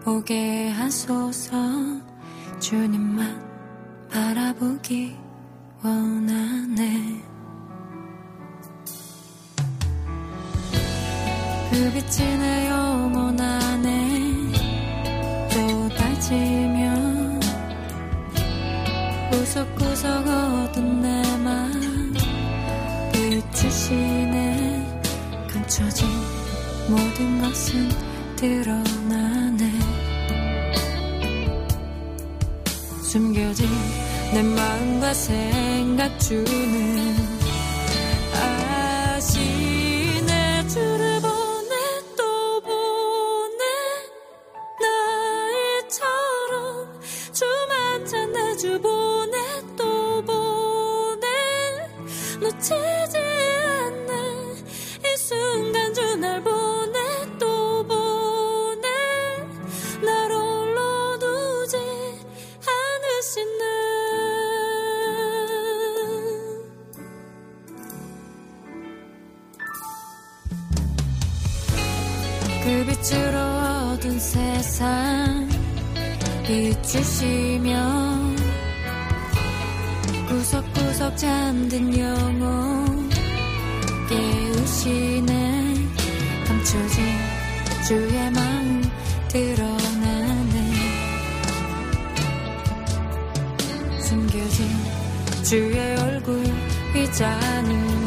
보게 하소서. 주님만 바라보기 원하네. 그 빛이 내 영혼 안 구석구석 어둔 내맘 비추시네. 감춰진 모든 것은 드러나네. 숨겨진 내 마음과 생각 주는 그 빛으로 얻은 세상 비추시며 구석구석 잠든 영혼 깨우시네. 감춰진 주의 마음 드러나네. 숨겨진 주의 얼굴 위자는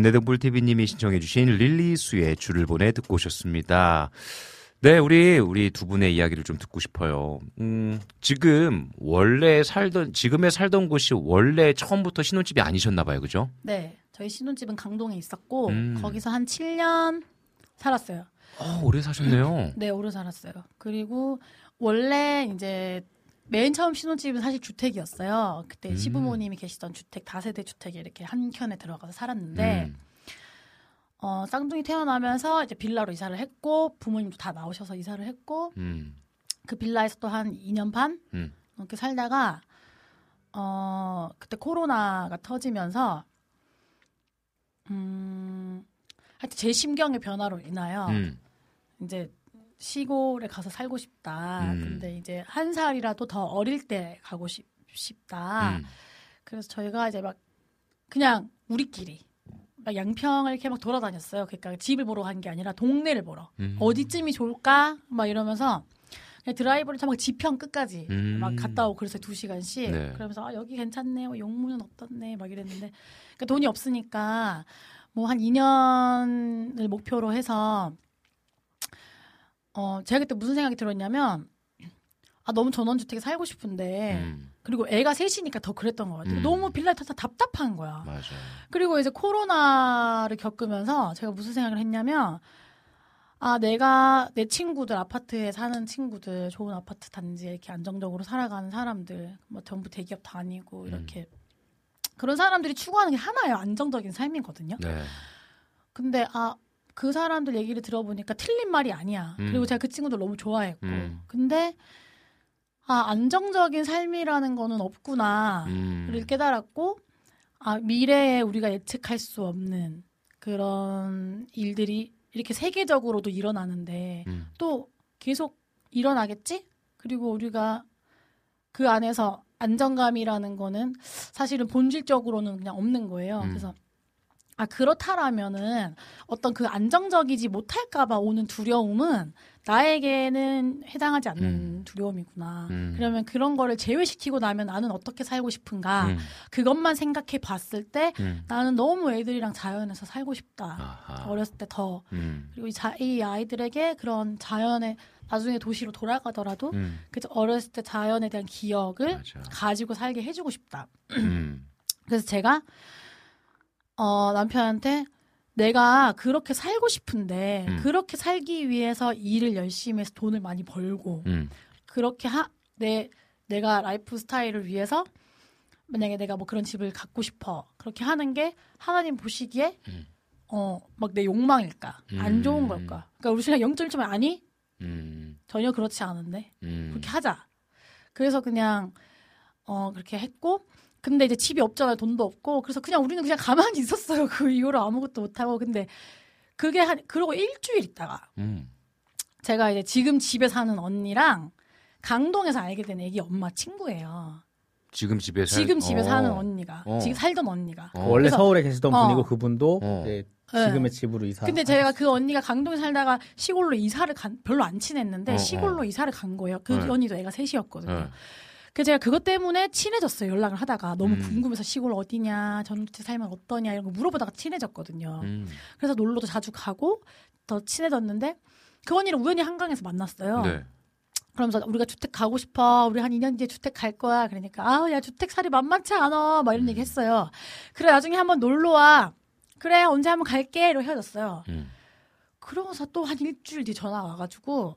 네, 라니네등 뿔TV님이 신청해주신 릴리수의 줄을 보내 듣고 오셨습니다. 네, 우리, 우리 두 분의 이야기를 좀 듣고 싶어요. 음, 지금, 원래 살던, 지금에 살던 곳이 원래 처음부터 신혼집이 아니셨나봐요, 그죠? 네. 저희 신혼집은 강동에 있었고 음. 거기서 한 7년 살았어요. 어, 오래 사셨네요. <laughs> 네, 오래 살았어요. 그리고 원래 이제 맨 처음 신혼집은 사실 주택이었어요. 그때 음. 시부모님이 계시던 주택 다세대 주택에 이렇게 한 켠에 들어가서 살았는데 음, 어, 쌍둥이 태어나면서 이제 빌라로 이사를 했고 부모님도 다 나오셔서 이사를 했고 음, 그 빌라에서 또 한 2년 반 음. 넘게 살다가 어 그때 코로나가 터지면서 음 하여튼 제 심경의 변화로 인하여 음. 이제 시골에 가서 살고 싶다. 음. 근데 이제 한 살이라도 더 어릴 때 가고 싶, 싶다. 음. 그래서 저희가 이제 막 그냥 우리끼리 막 양평을 이렇게 막 돌아다녔어요. 그러니까 집을 보러 간 게 아니라 동네를 보러. 음. 어디쯤이 좋을까? 막 이러면서 그냥 드라이브를 막 지평 끝까지 음. 막 갔다 오고 그래서 두 시간씩 네. 그러면서 아, 여기 괜찮네, 뭐 용문은 어떻네, 막 이랬는데 그러니까 돈이 없으니까 뭐 한 2년을 목표로 해서 어 제가 그때 무슨 생각이 들었냐면 아 너무 전원주택에 살고 싶은데 음. 그리고 애가 셋이니까 더 그랬던 것 같아요. 음. 너무 빌라에 타서 답답한 거야. 맞아요. 그리고 이제 코로나를 겪으면서 제가 무슨 생각을 했냐면 아 내가 내 친구들 아파트에 사는 친구들 좋은 아파트 단지에 이렇게 안정적으로 살아가는 사람들 뭐 전부 대기업 다니고 이렇게 그런 사람들이 추구하는 게 하나예요 안정적인 삶이거든요. 네. 근데 아 그 사람들 얘기를 들어보니까 틀린 말이 아니야. 음. 그리고 제가 그 친구들 너무 좋아했고 음. 근데 아 안정적인 삶이라는 거는 없구나. 음. 를 깨달았고 아 미래에 우리가 예측할 수 없는 그런 일들이 이렇게 세계적으로도 일어나는데 음. 또 계속 일어나겠지? 그리고 우리가 그 안에서 안정감이라는 거는 사실은 본질적으로는 그냥 없는 거예요. 음. 그래서 아 그렇다라면은 어떤 그 안정적이지 못할까봐 오는 두려움은 나에게는 해당하지 않는 음. 두려움이구나. 음. 그러면 그런 거를 제외시키고 나면 나는 어떻게 살고 싶은가? 음. 그것만 생각해 봤을 때 음. 나는 너무 애들이랑 자연에서 살고 싶다. 아하. 어렸을 때 더. 음. 그리고 이, 자, 이 아이들에게 그런 자연에 나중에 도시로 돌아가더라도 음. 그 어렸을 때 자연에 대한 기억을 맞아. 가지고 살게 해주고 싶다. 음. 그래서 제가 어, 남편한테 내가 그렇게 살고 싶은데 음. 그렇게 살기 위해서 일을 열심히 해서 돈을 많이 벌고 음. 그렇게 하, 내, 내가 라이프 스타일을 위해서 만약에 내가 뭐 그런 집을 갖고 싶어. 그렇게 하는 게 하나님 보시기에 음. 어, 막 내 욕망일까? 안 음. 좋은 걸까? 그러니까 우리 신랑 0.1점 아니? 음. 전혀 그렇지 않은데. 음. 그렇게 하자. 그래서 그냥 어, 그렇게 했고 근데 이제 집이 없잖아요. 돈도 없고. 그래서 그냥 우리는 그냥 가만히 있었어요. 그 이후로 아무것도 못 하고. 근데 그게 한 그러고 일주일 있다가 음. 제가 이제 지금 집에 사는 언니랑 강동에서 알게 된 애기 엄마 친구예요. 지금 집에 살... 지금 집에 어. 사는 언니가 어. 지금 살던 언니가. 어. 원래 서울에 계시던 어. 분이고 그분도 어. 이제 네. 지금의 집으로 이사. 근데 제가 그 언니가 강동에 살다가 시골로 이사를 간 별로 안 친했는데 어, 시골로 어. 이사를 간 거예요. 그 네. 언니도 애가 셋이었거든요. 네. 그래서 제가 그것 때문에 친해졌어요. 연락을 하다가 너무 음. 궁금해서 시골 어디냐, 전주택 살면 어떠냐 이런 거 물어보다가 친해졌거든요. 음. 그래서 놀러도 자주 가고 더 친해졌는데 그 언니를 우연히 한강에서 만났어요. 네. 그러면서 우리가 주택 가고 싶어. 우리 한 2년 뒤에 주택 갈 거야. 그러니까 아우 야 주택 살이 만만치 않아. 막 이런 음. 얘기 했어요. 그래 나중에 한번 놀러 와. 그래 언제 한번 갈게. 이러고 헤어졌어요. 음. 그러고서 또 한 일주일 뒤 전화 와가지고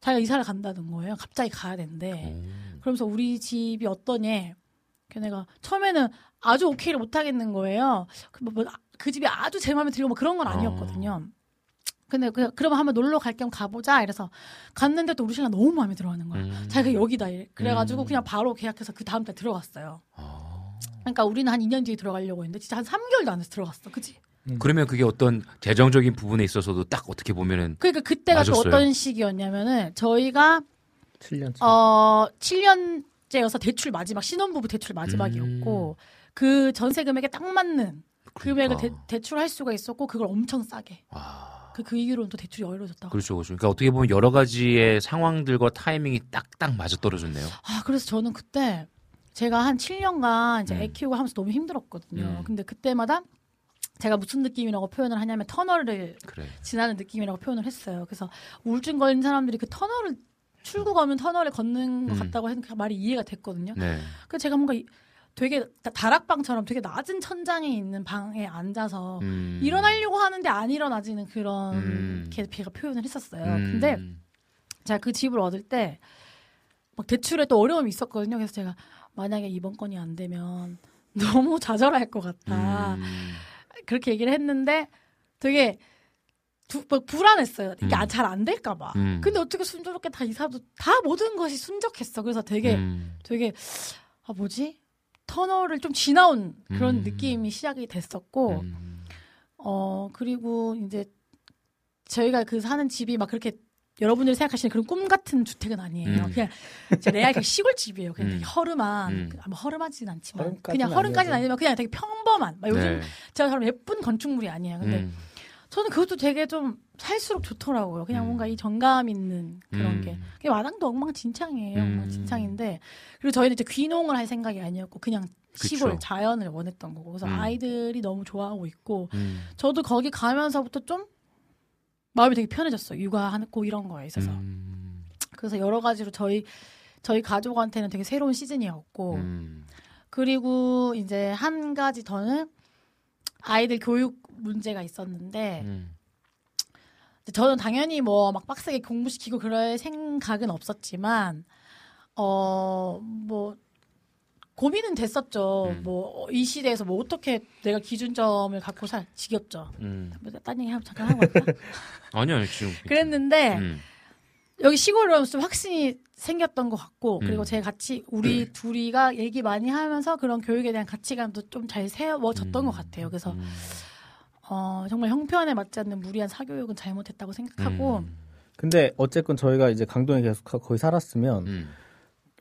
자기가 이사를 간다는 거예요. 갑자기 가야 되는데. 오. 그러면서 우리 집이 어떠니? 걔네가 처음에는 아주 오케이를 못 하겠는 거예요. 그, 뭐, 뭐, 아, 그 집이 아주 제 마음에 들고 뭐 그런 건 아니었거든요. 근데 그, 그러면 한번 놀러 갈 겸 가보자. 이래서 갔는데 또 우리 신랑 너무 마음에 들어하는 거야. 음. 자기가 여기다. 그래가지고 음. 그냥 바로 계약해서 그 다음 달 들어갔어요. 아. 그러니까 우리는 한 2년 뒤에 들어가려고 했는데 진짜 한 3개월도 안 돼서 들어갔어. 그치? 그러면 그게 어떤 재정적인 부분에 있어서도 딱 어떻게 보면은 그러니까 그때가 또 맞았어요. 어떤 시기였냐면은 저희가 7년 차. 어 7년째여서 대출 마지막 신혼부부 대출 마지막이었고 그 전세 금액에 딱 맞는 금액을 대, 그러니까. 대출할 수가 있었고 그걸 엄청 싸게 아. 그, 그 이후로는 또 대출이 어려워졌다고. 그렇죠, 그렇죠. 그러니까 어떻게 보면 여러 가지의 상황들과 타이밍이 딱딱 맞아 떨어졌네요. 아 그래서 저는 그때 제가 한 7년간 이제 음. 애 키우고 하면서 너무 힘들었거든요. 음. 근데 그때마다 제가 무슨 느낌이라고 표현을 하냐면 터널을 그래. 지나는 느낌이라고 표현을 했어요. 그래서 우울증 걸린 사람들이 그 터널을 출구 가면 터널을 걷는 것 음. 같다고 해서 그 말이 이해가 됐거든요. 네. 그 제가 뭔가 이- 되게 다- 다락방처럼 되게 낮은 천장에 있는 방에 앉아서 음. 일어나려고 하는데 안 일어나지는 그런 음. 게 제가 표현을 했었어요. 음. 근데 제가 그 집을 얻을 때 막 대출에 또 어려움이 있었거든요. 그래서 제가 만약에 이번 건이 안 되면 <laughs> 너무 좌절할 것 같다. 음. 그렇게 얘기를 했는데 되게 두, 막 불안했어요. 이게 음. 잘안 될까 봐. 음. 근데 어떻게 순조롭게 다 이사도 다 모든 것이 순적했어. 그래서 되게 음. 되게 아 뭐지 터널을 좀 지나온 그런 음. 느낌이 시작이 됐었고 음. 어 그리고 이제 저희가 그 사는 집이 막 그렇게 여러분들이 생각하시는 그런 꿈 같은 주택은 아니에요. 음. 그냥 제가 레알 그 시골집이에요. 그냥 음. 되게 허름한, 음. 그- 아, 뭐 허름하진 않지만 허름까지는 그냥 허름까지는. 아니지만 그냥 되게 평범한. 막 요즘 네. 제가 예쁜 건축물이 아니에요. 근데 음. 저는 그것도 되게 좀 살수록 좋더라고요. 그냥 음. 뭔가 이 정감 있는 그런 음. 게. 그게 마당도 엉망진창이에요. 음. 엉망진창인데. 그리고 저희는 이제 귀농을 할 생각이 아니었고 그냥 시골 그쵸. 자연을 원했던 거고. 그래서 음. 아이들이 너무 좋아하고 있고 음. 저도 거기 가면서부터 좀 마음이 되게 편해졌어요. 육아하고 이런 거에 있어서. 음. 그래서 여러 가지로 저희 저희 가족한테는 되게 새로운 시즌이었고 음. 그리고 이제 한 가지 더는 아이들 교육 문제가 있었는데 음. 저는 당연히 뭐 막 빡세게 공부시키고 그럴 생각은 없었지만 어 뭐 고민은 됐었죠. 음. 뭐이 시대에서 뭐 어떻게 내가 기준점을 갖고 살 지겹죠. 음. 뭐, 딴 얘기 하면 잠깐 하고 왔다. <laughs> 아니요, 지금. <laughs> 그랬는데 음. 여기 시골은 좀 확신이 생겼던 것 같고 그리고 음. 제 같이 우리 둘이가 얘기 많이 하면서 그런 교육에 대한 가치관도 좀 잘 세워졌던 음. 것 같아요. 그래서 음. 어, 정말 형편에 맞지 않는 무리한 사교육은 잘못했다고 생각하고 음. 근데 어쨌건 저희가 이제 강동에 계속 가- 거기 살았으면 음.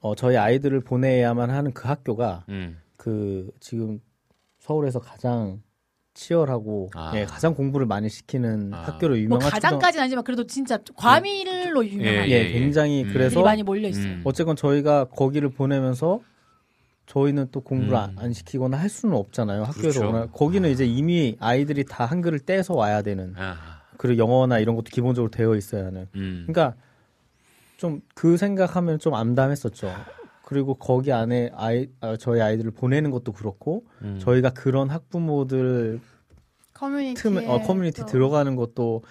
어, 저희 아이들을 보내야만 하는 그 학교가 음. 그 지금 서울에서 가장 치열하고 아. 예, 가장 공부를 많이 시키는 아. 학교로 뭐 유명한 가장까지는 아니지만 그래도 진짜 과밀로 유명한 예, 예, 굉장히 음. 그래서 많이 몰려 있어요. 음. 어쨌건 저희가 거기를 보내면서 저희는 또 공부를 음. 안- 안 시키거나 할 수는 없잖아요. 학교에서 그렇죠. 워낙 거기는 이제 이미 아이들이 다 한글을 떼서 와야 되는 아. 그리고 영어나 이런 것도 기본적으로 되어 있어야 하는. 음. 그러니까 좀 그 생각하면 좀 암담했었죠. 그리고 거기 안에 아이 아, 저희 아이들을 보내는 것도 그렇고 음. 저희가 그런 학부모들 커뮤니티 틈에 어, 커뮤니티 들어가는 것도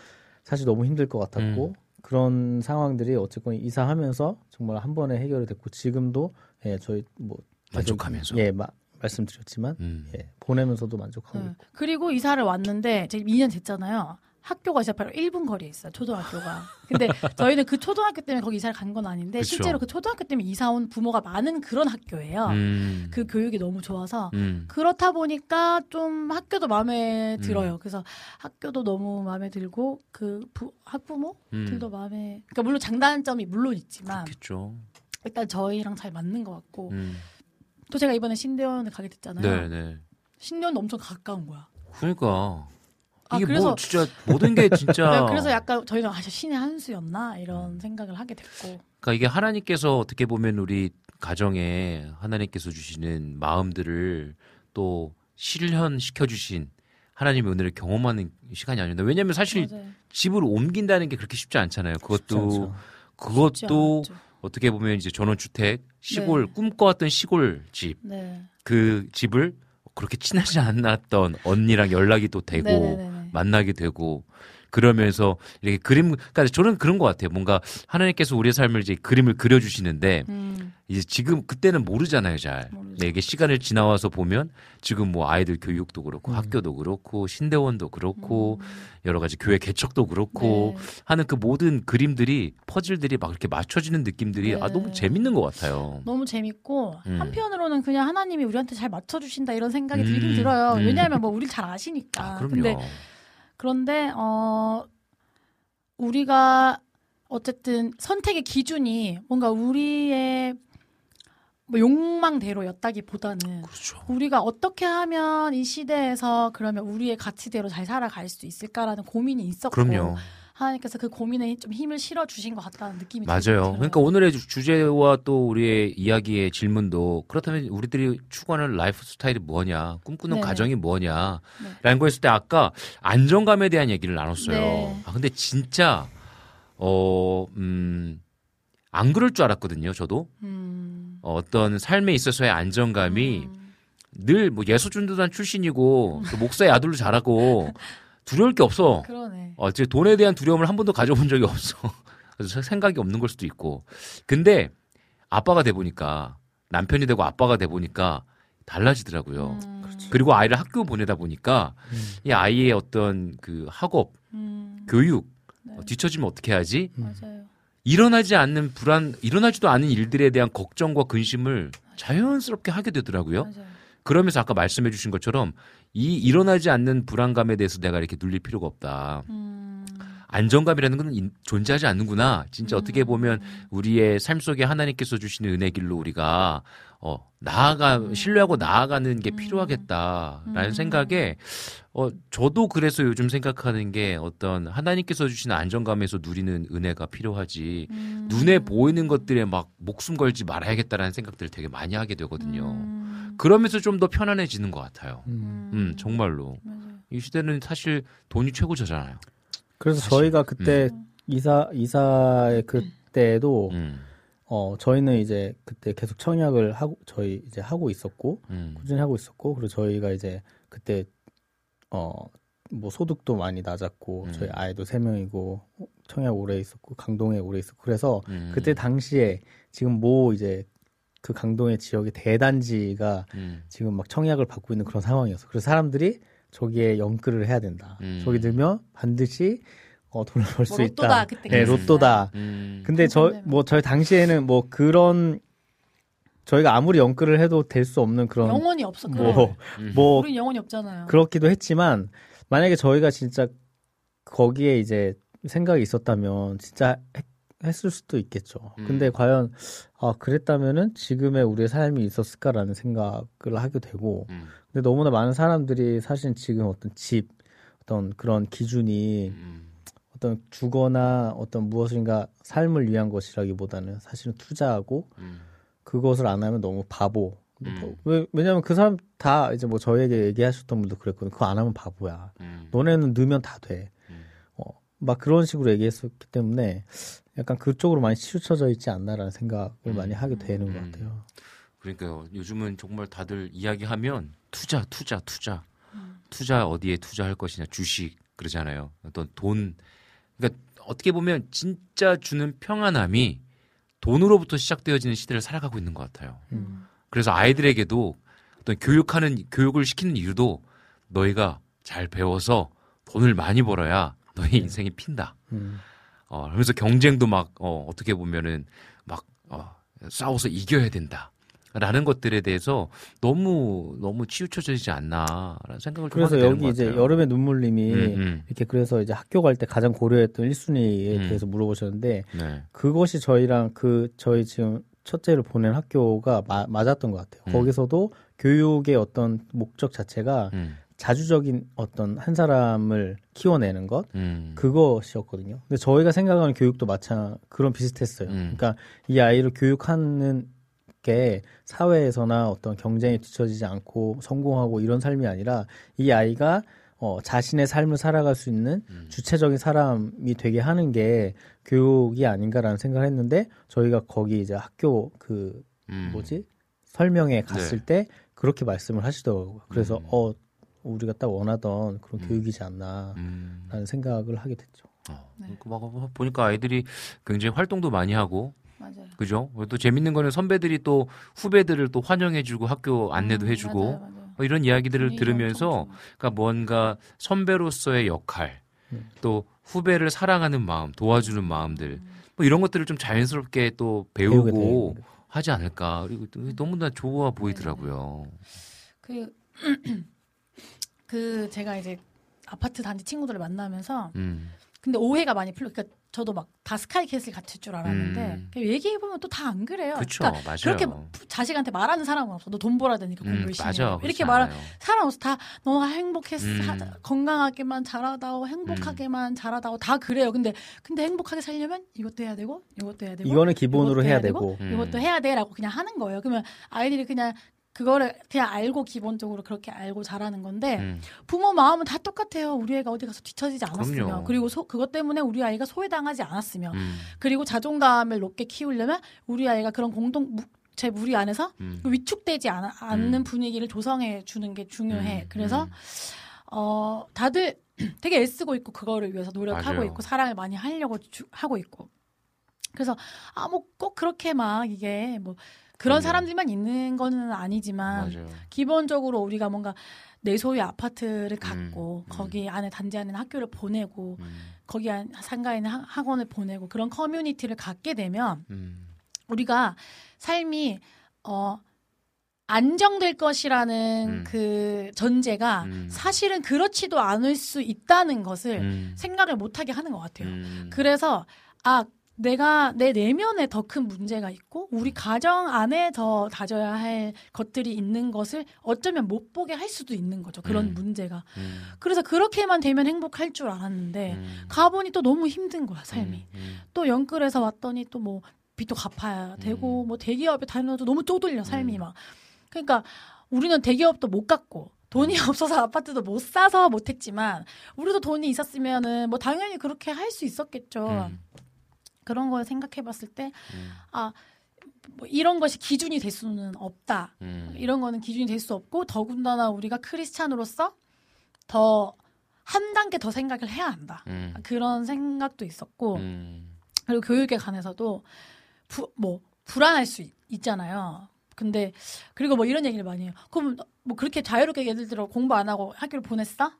사실 너무 힘들 것 같았고 음. 그런 상황들이 어쨌건 이사하면서 정말 한 번에 해결이 됐고 지금도 예 저희 뭐 만족하면서. 예 마- 말씀드렸지만 음. 예 보내면서도 만족하고 네. 그리고 이사를 왔는데 지금 2년 됐잖아요. 학교가 진짜 바로 1분 거리에 있어요. 초등학교가. 근데 <laughs> 저희는 그 초등학교 때문에 거기 이사를 간 건 아닌데 그쵸. 실제로 그 초등학교 때문에 이사 온 부모가 많은 그런 학교예요. 음. 그 교육이 너무 좋아서 음. 그렇다 보니까 좀 학교도 마음에 음. 들어요. 그래서 학교도 너무 마음에 들고 그 부- 학부모들도 음. 마음에 그러니까 물론 장단점이 물론 있지만 그렇겠죠. 일단 저희랑 잘 맞는 것 같고 음. 또 제가 이번에 신대원을 가게 됐잖아요. 네, 네. 신대원도 엄청 가까운 거야. 그러니까 아, 이게 그래서- 뭐 진짜 모든 게 진짜 <laughs> 네, 그래서 약간 저희는 아, 신의 한 수였나 이런 생각을 하게 됐고. 그러니까 이게 하나님께서 어떻게 보면 우리 가정에 하나님께서 주시는 마음들을 또 실현시켜 주신 하나님의 은혜를 경험하는 시간이 아닌데 왜냐면 사실 맞아요. 집을 옮긴다는 게 그렇게 쉽지 않잖아요. 쉽지 그것도. 쉽지 그것도 않았죠. 어떻게 보면 이제 전원주택 시골 네. 꿈꿔왔던 시골 집그 네. 집을 그렇게 친하지 않았던 언니랑 연락이 또 되고 네네네네. 만나게 되고 그러면서 이렇게 그림 그러니까 저는 그런 것 같아요. 뭔가 하나님께서 우리의 삶을 이제 그림을 그려 주시는데 음, 이제 지금 그때는 모르잖아요, 잘. 모르죠. 네, 이게 시간을 지나와서 보면 지금 뭐 아이들 교육도 그렇고 음. 학교도 그렇고 신대원도 그렇고 음. 여러 가지 교회 개척도 그렇고 네. 하는 그 모든 그림들이 퍼즐들이 막 이렇게 맞춰지는 느낌들이 아 네. 너무 재밌는 것 같아요. 너무 재밌고 음. 한편으로는 그냥 하나님이 우리한테 잘 맞춰 주신다 이런 생각이 음, 들긴 들어요. 음. 왜냐하면 뭐 우리 잘 아시니까. 아, 그럼요. 근데 그런데 어 우리가 어쨌든 선택의 기준이 뭔가 우리의 뭐 욕망대로였다기보다는 그렇죠. 우리가 어떻게 하면 이 시대에서 그러면 우리의 가치대로 잘 살아갈 수 있을까라는 고민이 있었고 그럼요. 하나님께서 그 고민에 좀 힘을 실어 주신 것 같다는 느낌이 맞아요. 들어요. 그러니까 오늘의 주- 주제와 또 우리의 이야기의 질문도 그렇다면 우리들이 추구하는 라이프 스타일이 뭐냐, 꿈꾸는 네네. 가정이 뭐냐, 네. 라는 거 했을 때 아까 안정감에 대한 얘기를 나눴어요. 네. 아, 근데 진짜, 어, 음, 안 그럴 줄 알았거든요, 저도. 음, 어, 어떤 삶에 있어서의 안정감이 음, 늘뭐 예수준도단 출신이고 또 목사의 아들로 자라고 <laughs> 두려울 게 없어. 그러네. 어, 제 돈에 대한 두려움을 한 번도 가져본 적이 없어. <laughs> 그래서 생각이 없는 걸 수도 있고. 근데 아빠가 돼 보니까 남편이 되고 아빠가 돼 보니까 달라지더라고요. 음, 그리고 아이를 학교 보내다 보니까 이 아이의 어떤 그 학업, 음, 교육 네. 어, 뒤처지면 어떻게 하지? 맞아요. 일어나지 않는 불안, 일어나지도 않은 일들에 대한 걱정과 근심을 자연스럽게 하게 되더라고요. 맞아요. 그러면서 아까 말씀해 주신 것처럼 이 일어나지 않는 불안감에 대해서 내가 이렇게 눌릴 필요가 없다. 음, 안정감이라는 건 인- 존재하지 않는구나. 진짜 어떻게 보면 우리의 삶 속에 하나님께서 주시는 은혜 길로 우리가 어 나아가 신뢰하고 나아가는 게 필요하겠다라는 생각에 어 저도 그래서 요즘 생각하는 게 어떤 하나님께서 주시는 안정감에서 누리는 은혜가 필요하지 음. 눈에 보이는 것들에 막 목숨 걸지 말아야겠다라는 생각들을 되게 많이 하게 되거든요. 음. 그러면서 좀 더 편안해지는 것 같아요. 음. 음 정말로 맞아요. 이 시대는 사실 돈이 최고잖아요. 그래서 사실. 저희가 그때 이사 이사의 그때도 음, 어 저희는 이제 그때 계속 청약을 하고 저희 이제 하고 있었고 음, 꾸준히 하고 있었고 그리고 저희가 이제 그때 어 뭐 소득도 많이 낮았고 음. 저희 아이도 세 명이고 청약 오래 있었고 강동에 오래 있었고 그래서 음, 그때 당시에 지금 뭐 이제 그 강동의 지역의 대단지가 음, 지금 막 청약을 받고 있는 그런 상황이었어. 그래서 사람들이 저기에 연끌을 해야 된다. 음. 저기 들면 반드시 어, 돈을 벌수 뭐 있다. 로또다, 그때 네. 로또다. 음, 근데 저 당첨되면. 뭐 저희 당시에는 뭐 그런 저희가 아무리 연끌을 해도 될 수 없는 그런 영혼이 없어. 그래. 뭐 음. 뭐 우린 영혼이 없잖아요. 그렇기도 했지만 만약에 저희가 진짜 거기에 이제 생각이 있었다면 진짜 했, 했을 수도 있겠죠. 음. 근데 과연 아 그랬다면은 지금의 우리의 삶이 있었을까라는 생각을 하게 되고 음, 근데 너무나 많은 사람들이 사실 지금 어떤 집 어떤 그런 기준이 음, 어떤 주거나 어떤 무엇인가 삶을 위한 것이라기보다는 사실은 투자하고 음, 그것을 안 하면 너무 바보. 음. 왜, 왜냐면 그 사람 다 이제 뭐 저에게 얘기하셨던 분도 그랬거든. 그거 안 하면 바보야. 음, 너네는 넣으면 다 돼. 음. 어, 막 그런 식으로 얘기했었기 때문에 약간 그쪽으로 많이 치우쳐져 있지 않나라는 생각을 음. 많이 하게 되는 것 음. 같아요. 그러니까요. 요즘은 정말 다들 이야기하면 투자, 투자, 투자, 음. 투자 어디에 투자할 것이냐, 주식 그러잖아요. 어떤 돈, 그러니까 어떻게 보면 진짜 주는 평안함이 돈으로부터 시작되어지는 시대를 살아가고 있는 것 같아요. 음. 그래서 아이들에게도 어떤 교육하는 교육을 시키는 이유도 너희가 잘 배워서 돈을 많이 벌어야 너희 인생이 핀다. 음. 어, 그러면서 경쟁도 막, 어, 어떻게 보면은 막, 어, 싸워서 이겨야 된다. 라는 것들에 대해서 너무, 너무 치우쳐지지 않나라는 생각을 좀 그래서 여기 것 이제. 여름의 눈물님이 음, 음. 이렇게 그래서 이제 학교 갈 때 가장 고려했던 1순위에 음. 대해서 물어보셨는데 네. 그것이 저희랑 그 저희 지금 첫째를 보낸 학교가 마- 맞았던 것 같아요. 음. 거기서도 교육의 어떤 목적 자체가 음, 자주적인 어떤 한 사람을 키워내는 것 음. 그것이었거든요. 근데 저희가 생각하는 교육도 마찬 그런 비슷했어요. 음. 그러니까 이 아이를 교육하는 게 사회에서나 어떤 경쟁에 뒤처지지 않고 성공하고 이런 삶이 아니라 이 아이가 어, 자신의 삶을 살아갈 수 있는 음. 주체적인 사람이 되게 하는 게 교육이 아닌가라는 생각을 했는데 저희가 거기 이제 학교 그 음. 뭐지 설명회 갔을 때 그렇게 말씀을 하시더라고요. 그래서 음. 어 우리가 딱 원하던 그런 음. 교육이지 않나라는 음. 생각을 하게 됐죠. 어, 네. 그막 보니까 아이들이 굉장히 활동도 많이 하고 맞아요. 그죠? 또 재밌는 거는 선배들이 또 후배들을 또 환영해주고 학교 안내도 음, 해주고 맞아요, 맞아요. 뭐 이런 이야기들을 들으면서. 그러니까 뭔가 선배로서의 역할 음. 또 후배를 사랑하는 마음 도와주는 마음들 뭐 이런 것들을 좀 자연스럽게 또 배우고 하지 않을까 그리고 또 너무나 좋아 보이더라고요. 그, <clears throat> 그 제가 이제 아파트 단지 친구들을 만나면서 음, 근데 오해가 많이 풀려. 그러니까 저도 막 다 스카이 캐슬 같을 줄 알았는데 음. 얘기해 보면 또 다 안 그래요. 그렇죠, 그러니까 맞아요. 그렇게 자식한테 말하는 사람은 없어. 너 돈 벌어야 되니까 공부 음, 열심히 맞아, 해. 이렇게 않아요. 사람 없어. 다 너가 행복했 음. 하자, 건강하게만 자라다오 행복하게만 자라다오 다 그래요. 근데 근데 행복하게 살려면 이것도 해야 되고 이것도 해야 되고 이거는 기본으로 이것도 해야 되고 음. 이것도 해야 돼라고 그냥 하는 거예요. 그러면 아이들이 그냥 그거를 그냥 알고 기본적으로 그렇게 알고 자라는 건데 음, 부모 마음은 다 똑같아요. 우리 애가 어디 가서 뒤처지지 않았으면 그럼요. 그리고 소, 그것 때문에 우리 아이가 소외당하지 않았으면 음, 그리고 자존감을 높게 키우려면 우리 아이가 그런 공동 무- 제 무리 안에서 음. 위축되지 않, 않는 음. 분위기를 조성해 주는 게 중요해. 음, 그래서 음. 어 다들 <clears throat> 되게 애쓰고 있고 그거를 위해서 노력하고 맞아요. 있고 사랑을 많이 하려고 주- 하고 있고. 그래서 아 뭐 꼭 그렇게 막 이게 뭐 그런 그럼요. 사람들만 있는 거는 아니지만 맞아요. 기본적으로 우리가 뭔가 내 소유의 아파트를 갖고 음. 거기 안에 단지 안에 학교를 보내고 음, 거기 안 상가에 있는 학- 학원을 보내고 그런 커뮤니티를 갖게 되면 음, 우리가 삶이 어 안정될 것이라는 음. 그 전제가 음. 사실은 그렇지도 않을 수 있다는 것을 음. 생각을 못하게 하는 것 같아요. 음. 그래서 아 내가 내 내면에 더 큰 문제가 있고 음. 우리 가정 안에 더 다져야 할 것들이 있는 것을 어쩌면 못 보게 할 수도 있는 거죠. 그런 음. 문제가. 음. 그래서 그렇게만 되면 행복할 줄 알았는데 음. 가보니 또 너무 힘든 거야 삶이. 음. 음. 또 영끌에서 왔더니 또 뭐 빚도 갚아야 되고 음. 뭐 대기업에 다녀도 너무 쪼들려 삶이 음. 막. 그러니까 우리는 대기업도 못 갔고 돈이 음. 없어서 아파트도 못 사서 못 했지만 우리도 돈이 있었으면은 뭐 당연히 그렇게 할 수 있었겠죠. 음. 그런 걸 생각해 봤을 때 음. 아, 뭐 이런 것이 기준이 될 수는 없다. 음. 이런 거는 기준이 될 수 없고 더군다나 우리가 크리스찬으로서 더 한 단계 더 생각을 해야 한다. 음. 그런 생각도 있었고 음. 그리고 교육에 관해서도 부, 뭐 불안할 수 있, 있잖아요. 근데 그리고 뭐 이런 얘기를 많이 해요. 그럼 뭐 그렇게 자유롭게 예를 들어 공부 안 하고 학교를 보냈어?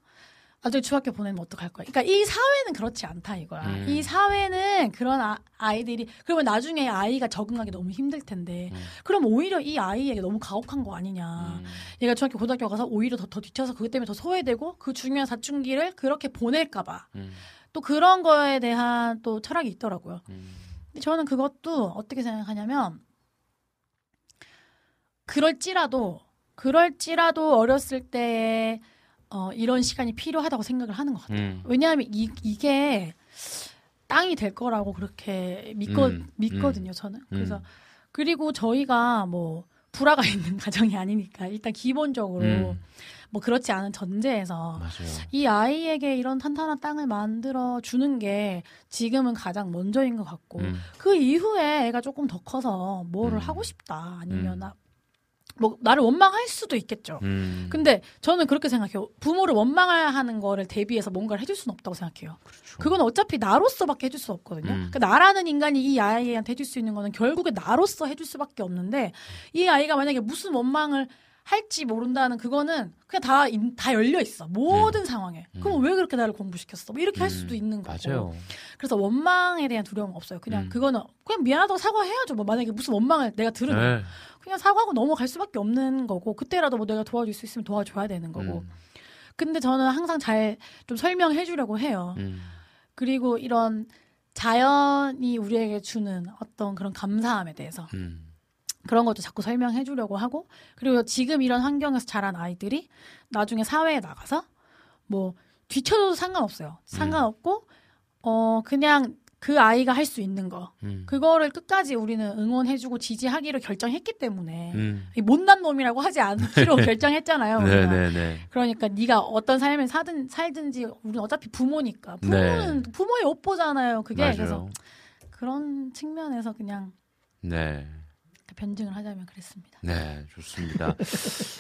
나중에 중학교 보내면 어떡할 거야? 그러니까 이 사회는 그렇지 않다 이거야. 음. 이 사회는 그런 아, 아이들이 그러면 나중에 아이가 적응하기 너무 힘들 텐데 음. 그럼 오히려 이 아이에게 너무 가혹한 거 아니냐. 음. 얘가 중학교 고등학교 가서 오히려 더, 더 뒤쳐서 그것 때문에 더 소외되고 그 중요한 사춘기를 그렇게 보낼까 음. 봐또 그런 거에 대한 또 철학이 있더라고요. 음. 근데 저는 그것도 어떻게 생각하냐면 그럴지라도 그럴지라도 어렸을 때에 어, 이런 시간이 필요하다고 생각을 하는 것 같아요. 음. 왜냐하면 이, 이게 땅이 될 거라고 그렇게 믿거, 음, 믿거든요, 저는. 그래서 음. 그리고 저희가 뭐 불화가 <laughs> 있는 가정이 아니니까 일단 기본적으로 음. 뭐 그렇지 않은 전제에서 맞아요. 이 아이에게 이런 탄탄한 땅을 만들어 주는 게 지금은 가장 먼저인 것 같고 음. 그 이후에 애가 조금 더 커서 뭐를 음. 하고 싶다 아니면 음. 나, 뭐 나를 원망할 수도 있겠죠. 음. 근데 저는 그렇게 생각해요. 부모를 원망하는 거를 대비해서 뭔가를 해줄 수는 없다고 생각해요. 그렇죠. 그건 어차피 나로서밖에 해줄 수 없거든요. 음. 그러니까 나라는 인간이 이 아이한테 해줄 수 있는 거는 결국에 나로서 해줄 수밖에 없는데 이 아이가 만약에 무슨 원망을 할지 모른다는 그거는 그냥 다, 인- 다 열려 있어. 모든 상황에. 그럼 음. 왜 그렇게 나를 공부시켰어? 뭐 이렇게 할 수도 음. 있는 거고. 맞아요. 그래서 원망에 대한 두려움은 없어요. 그냥 음. 그거는 그냥 미안하다고 사과해야죠. 뭐 만약에 무슨 원망을 내가 들으면 네. 그냥 사과하고 넘어갈 수밖에 없는 거고 그때라도 뭐 내가 도와줄 수 있으면 도와줘야 되는 거고. 음. 근데 저는 항상 잘 좀 설명해 주려고 해요. 음. 그리고 이런 자연이 우리에게 주는 어떤 그런 감사함에 대해서 음. 그런 것도 자꾸 설명해 주려고 하고 그리고 지금 이런 환경에서 자란 아이들이 나중에 사회에 나가서 뭐 뒤쳐도 상관없어요. 상관없고 어 그냥 그 아이가 할 수 있는 거 음. 그거를 끝까지 우리는 응원해주고 지지하기로 결정했기 때문에 음. 이 못난 놈이라고 하지 않기로 <laughs> 결정했잖아요. 우리가. 네네 네. 그러니까 네가 어떤 삶을 사든 살든지 우리는 어차피 부모니까 부모는 부모의 옷보잖아요. 그게 네. 맞아요. 그래서 그런 측면에서 그냥 네. 변증을 하자면 그랬습니다. 네, 좋습니다.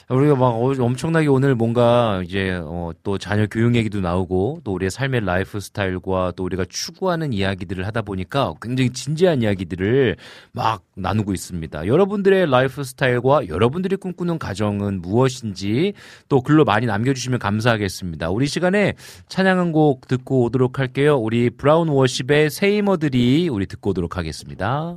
우리가 막 어- 엄청나게 오늘 뭔가 이제 어, 또 자녀 교육 얘기도 나오고 또 우리의 삶의 라이프 스타일과 또 우리가 추구하는 이야기들을 하다 보니까 굉장히 진지한 이야기들을 막 나누고 있습니다. 여러분들의 라이프 스타일과 여러분들이 꿈꾸는 가정은 무엇인지 또 글로 많이 남겨주시면 감사하겠습니다. 우리 시간에 찬양 한 곡 듣고 오도록 할게요. 우리 브라운 워십의 세이머들이 우리 듣고 오도록 하겠습니다.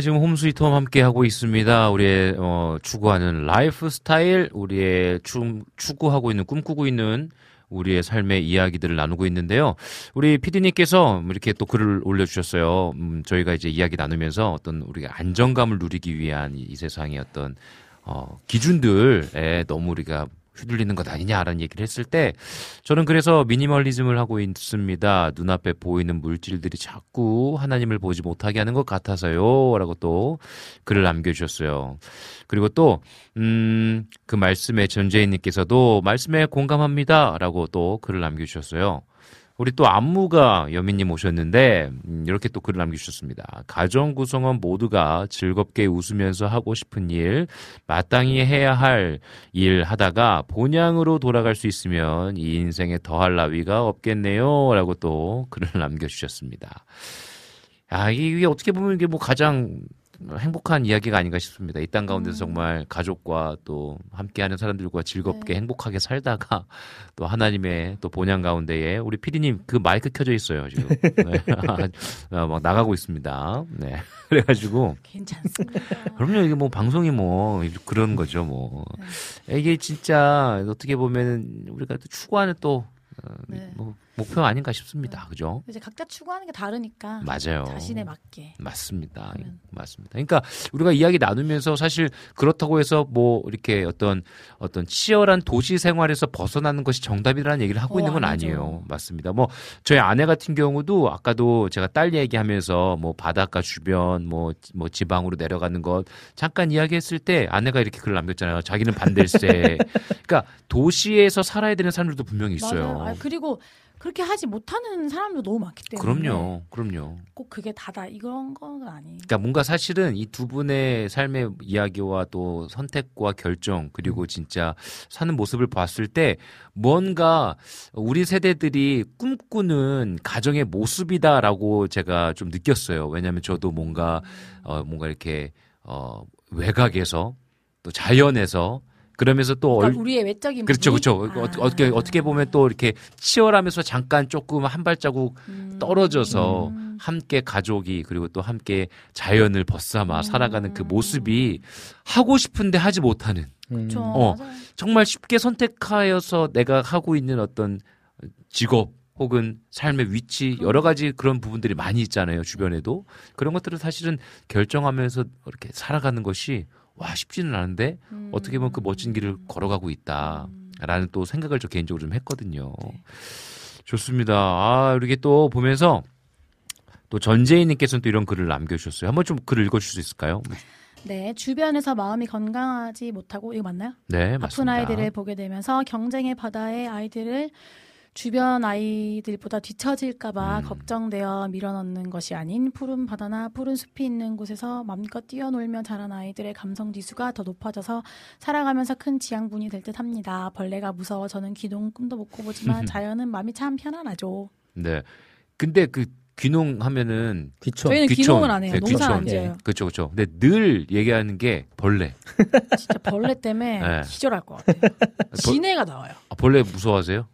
네, 지금 홈스위트홈 함께 하고 있습니다. 우리의 어, 추구하는 라이프 스타일, 우리의 추, 추구하고 있는 꿈꾸고 있는 우리의 삶의 이야기들을 나누고 있는데요. 우리 피디님께서 이렇게 또 글을 올려주셨어요. 음, 저희가 이제 이야기 나누면서 어떤 우리가 안정감을 누리기 위한 이, 이 세상의 어떤 어, 기준들에 너무 우리가 휘둘리는 것 아니냐라는 얘기를 했을 때 저는 그래서 미니멀리즘을 하고 있습니다. 눈앞에 보이는 물질들이 자꾸 하나님을 보지 못하게 하는 것 같아서요. 라고 또 글을 남겨주셨어요. 그리고 또, 음, 그 말씀에 전재인님께서도 말씀에 공감합니다. 라고 또 글을 남겨주셨어요. 우리 또 안무가 여민님 오셨는데 음, 이렇게 또 글을 남겨주셨습니다. 가정 구성원 모두가 즐겁게 웃으면서 하고 싶은 일, 마땅히 해야 할 일 하다가 본향으로 돌아갈 수 있으면 이 인생에 더할 나위가 없겠네요.라고 또 글을 남겨주셨습니다. 아 이게 어떻게 보면 이게 뭐 가장 행복한 이야기가 아닌가 싶습니다. 이 땅 가운데서 정말 가족과 또 함께하는 사람들과 즐겁게 행복하게 살다가 <laughs> 또 하나님의 또 본향 가운데에 우리 피디님 그 마이크 켜져 있어요 지금 네. 아, <laughs> 막 나가고 있습니다. 네 <laughs> 그래가지고 괜찮습니다. 그럼요 이게 뭐 방송이 뭐 그런 거죠 뭐 이게 진짜 어떻게 보면 우리가 또 추구하는 또 어, 네. 뭐 목표 아닌가 싶습니다. 그죠? 이제 각자 추구하는 게 다르니까 맞아요. 자신에 맞게. 맞습니다. 하면. 맞습니다. 그러니까 우리가 이야기 나누면서 사실 그렇다고 해서 뭐 이렇게 어떤 어떤 치열한 도시 생활에서 벗어나는 것이 정답이라는 얘기를 하고 어, 있는 건 아니죠. 아니에요. 맞습니다. 뭐 저희 아내 같은 경우도 아까도 제가 딸 얘기하면서 뭐 바닷가 주변 뭐뭐 지방으로 내려가는 것 잠깐 이야기했을 때 아내가 이렇게 글을 남겼잖아요. 자기는 반댈세. <laughs> 그러니까 도시에서 살아야 되는 사람들도 분명히 있어요. 맞아요. 아, 그리고 그렇게 하지 못하는 사람도 너무 많기 때문에 그럼요, 그럼요. 꼭 그게 다다 이런 건 아니. 그러니까 뭔가 사실은 이 두 분의 삶의 이야기와 또 선택과 결정 그리고 진짜 사는 모습을 봤을 때 뭔가 우리 세대들이 꿈꾸는 가정의 모습이다라고 제가 좀 느꼈어요. 왜냐하면 저도 뭔가 어 뭔가 이렇게 어 외곽에서 또 자연에서 그러면서 또 얼, 그러니까 우리의 외적인 그렇죠? 그렇죠. 어, 아. 어떻게 어떻게 보면 또 이렇게 치열하면서 잠깐 조금 한 발자국 음. 떨어져서 음. 함께 가족이 그리고 또 함께 자연을 벗삼아 음. 살아가는 그 모습이 하고 싶은데 하지 못하는 음. 그렇죠. 어. 맞아요. 정말 쉽게 선택하여서 내가 하고 있는 어떤 직업 혹은 삶의 위치 여러 가지 그런 부분들이 많이 있잖아요 주변에도 그런 것들을 사실은 결정하면서 이렇게 살아가는 것이 와 쉽지는 않은데 음. 어떻게 보면 그 멋진 길을 걸어가고 있다라는 또 생각을 저 개인적으로 좀 했거든요. 네. 좋습니다. 아 이렇게 또 보면서 또 전재희님께서는 또 이런 글을 남겨주셨어요. 한번 좀 글을 읽어주실 수 있을까요? 네, 주변에서 마음이 건강하지 못하고 이거 맞나요? 네 아픈 맞습니다. 아이들을 보게 되면서 경쟁의 바다에 아이들을 주변 아이들보다 뒤처질까봐 음. 걱정되어 밀어넣는 것이 아닌 푸른 바다나 푸른 숲이 있는 곳에서 맘껏 뛰어놀며 자란 아이들의 감성 지수가 더 높아져서 살아가면서 큰 지향분이 될 듯 합니다. 벌레가 무서워 저는 기동 꿈도 못 꿔보지만 <laughs> 자연은 마음이 참 편안하죠. 네. 근데 그 귀농 하면은 귀촌. 저희는 귀촌. 기농을 안 해요. 네, 농사 안 귀촌. 지어요. 그렇죠, 그렇죠. 근데 늘 얘기하는 게 벌레. <laughs> 진짜 벌레 때문에 네. 기절할 것 같아요. 진해가 나와요. 아, 벌레 무서워하세요?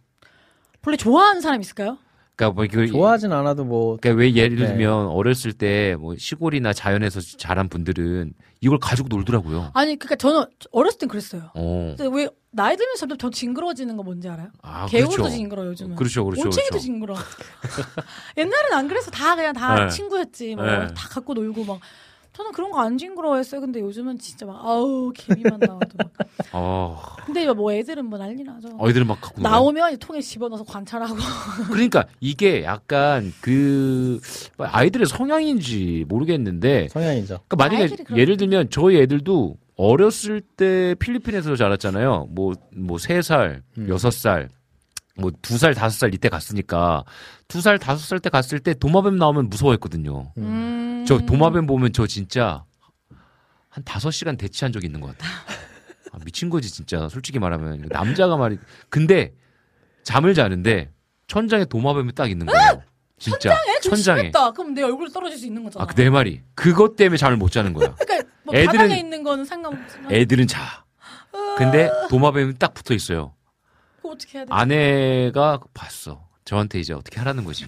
벌레 좋아하는 사람 있을까요? 그러니까 뭐 이거 좋아하진 않아도 뭐 그러니까 왜 예를 네. 들면 어렸을 때 뭐 시골이나 자연에서 자란 분들은 이걸 가지고 놀더라고요. 아니 그러니까 저는 어렸을 땐 그랬어요. 어. 근데 왜 나이 들면서 점점 더 징그러워지는 거 뭔지 알아요? 아, 개울도 그렇죠. 징그러 워 요즘은. 그렇죠, 그렇죠, 올챙이도 그렇죠. 징그러. 워 옛날엔 안 그래서 다 그냥 다 네. 친구였지. 뭐 네. 다 갖고 놀고 막. 저는 그런 거 안 징그러워했어요. 근데 요즘은 진짜 막 아우 개미만 나와도 막. 어. <laughs> 근데 뭐 애들은 뭐 난리 나죠. 어이들은 막 갖고. 나오면 이제 통에 집어넣어서 관찰하고. <laughs> 그러니까 이게 약간 그 아이들의 성향인지 모르겠는데 성향이죠. 그러니까 만약에 예를 들면 저희 애들도 어렸을 때 필리핀에서 자랐잖아요. 뭐 뭐 세 살, 음. 여섯 살, 뭐 두 살, 다섯 살 이때 갔으니까 두 살, 다섯 살 때 갔을 때 도마뱀 나오면 무서워했거든요. 음. 저 도마뱀 보면 저 진짜 한 다섯 시간 대치한 적이 있는 것 같아. 아, 미친 거지 진짜. 솔직히 말하면 남자가 말이 근데 잠을 자는데 천장에 도마뱀이 딱 있는 거예요. 진짜 에? 좀 천장에. 심했다. 그럼 내 얼굴 떨어질 수 있는 거잖아. 아, 그 내 말이. 그것 때문에 잠을 못 자는 거야. 그러니까 뭐 애들은- 바닥에 있는 거는 상관없지만 애들은 자. 근데 도마뱀이 딱 붙어 있어요. 그거 어떻게 해야 돼? 아내가 봤어. 저한테 이제 어떻게 하라는 거지.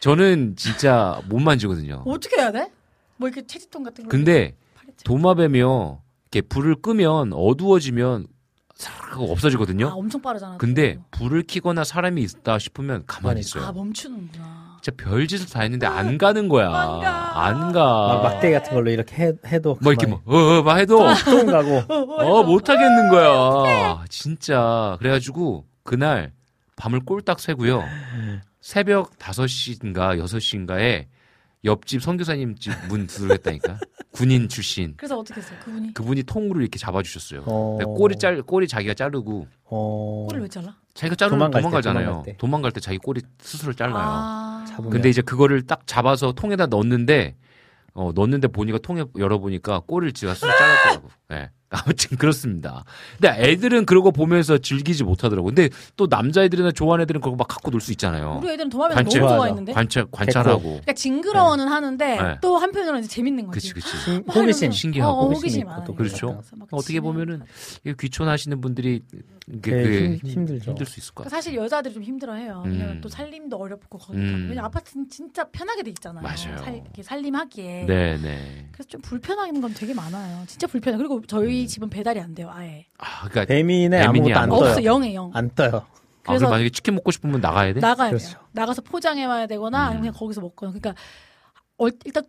저는 진짜 못 만지거든요. 어떻게 해야 돼? 뭐 이렇게 채집통 같은 거. 근데. 도마뱀이요. 이렇게 불을 끄면 어두워지면 싹 하고 없어지거든요. 아 엄청 빠르잖아. 근데 또. 불을 켜거나 사람이 있다 싶으면 가만히 있어요. 아 멈추는구나. 진짜 별짓을 다 했는데 안 가는 거야. 안 가. 안막 가. 막대 같은 걸로 이렇게 해, 해도 뭐 이렇게 뭐, 어, 어, 막 해도, 똥 가고 <laughs> 어, 못 하겠는 거야. 진짜. 그래가지고, 그날, 밤을 꼴딱 새고요. 새벽 5시인가 6시인가에 옆집 선교사님 집 문 두드렸다니까. <laughs> 군인 출신. 그래서 어떻게 했어요? 그분이 그분이 통으로 이렇게 잡아주셨어요. 어. 꼬리 짤, 꼬리 자기가 자르고, 어. 꼬리를 왜 잘라? 자기가 자르면 도망갈 때, 도망가잖아요. 도망갈 때. 도망갈 때 자기 꼬리 스스로 잘라요. 아. 잡으면. 근데 이제 그거를 딱 잡아서 통에다 넣었는데 어 넣었는데 보니까 통에 열어보니까 꼬리를 지가 스스로 잘랐더라고. 예. <laughs> 아무튼 그렇습니다. 근데 애들은 그러고 보면서 즐기지 못하더라고. 근데 또 남자애들이나 좋아하는 애들은 그거 막 갖고 놀 수 있잖아요. 우리 애들은 도마뱀 관찰. 너무. 좋아했는데. 관찰 관찰하고. 그러니까 징그러워는 하는데 네. 또 한편으로는 이제 재밌는 거지. 그치 그치. 신- 막 호기심. 신기하고. 어, 어, 호기심이 호기심. 또 그렇죠. 어떻게 보면은 귀촌하시는 분들이 이게 네, 그게 힘- 힘들죠. 힘들 수 있을 것 그러니까 같아요. 사실 여자들이 좀 힘들어해요. 음. 또 살림도 어렵고 거기 음. 왜냐 면 아파트는 진짜 편하게 돼 있잖아요. 맞아요. 살, 살림하기에. 네네. 그래서 좀 불편한 건 되게 많아요. 진짜 불편해. 그리고 저희 집은 배달이 안 돼요. 아예. 아 그러니까 배민에 배민이 아무것도 안 안 떠요. 없어 영에 영. 안 떠요. 아, 그럼 그래서 만약에 치킨 먹고 싶으면 나가야 돼? 나가야 그렇죠. 돼요. 나가서 포장해 와야 되거나 음. 아니면 그냥 거기서 먹거나. 그러니까 어, 일단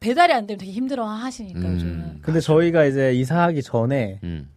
배달이 안 되면 되게 힘들어 하시니까 음. 요즘은. 근데 저희가 이제 이사하기 전에 음,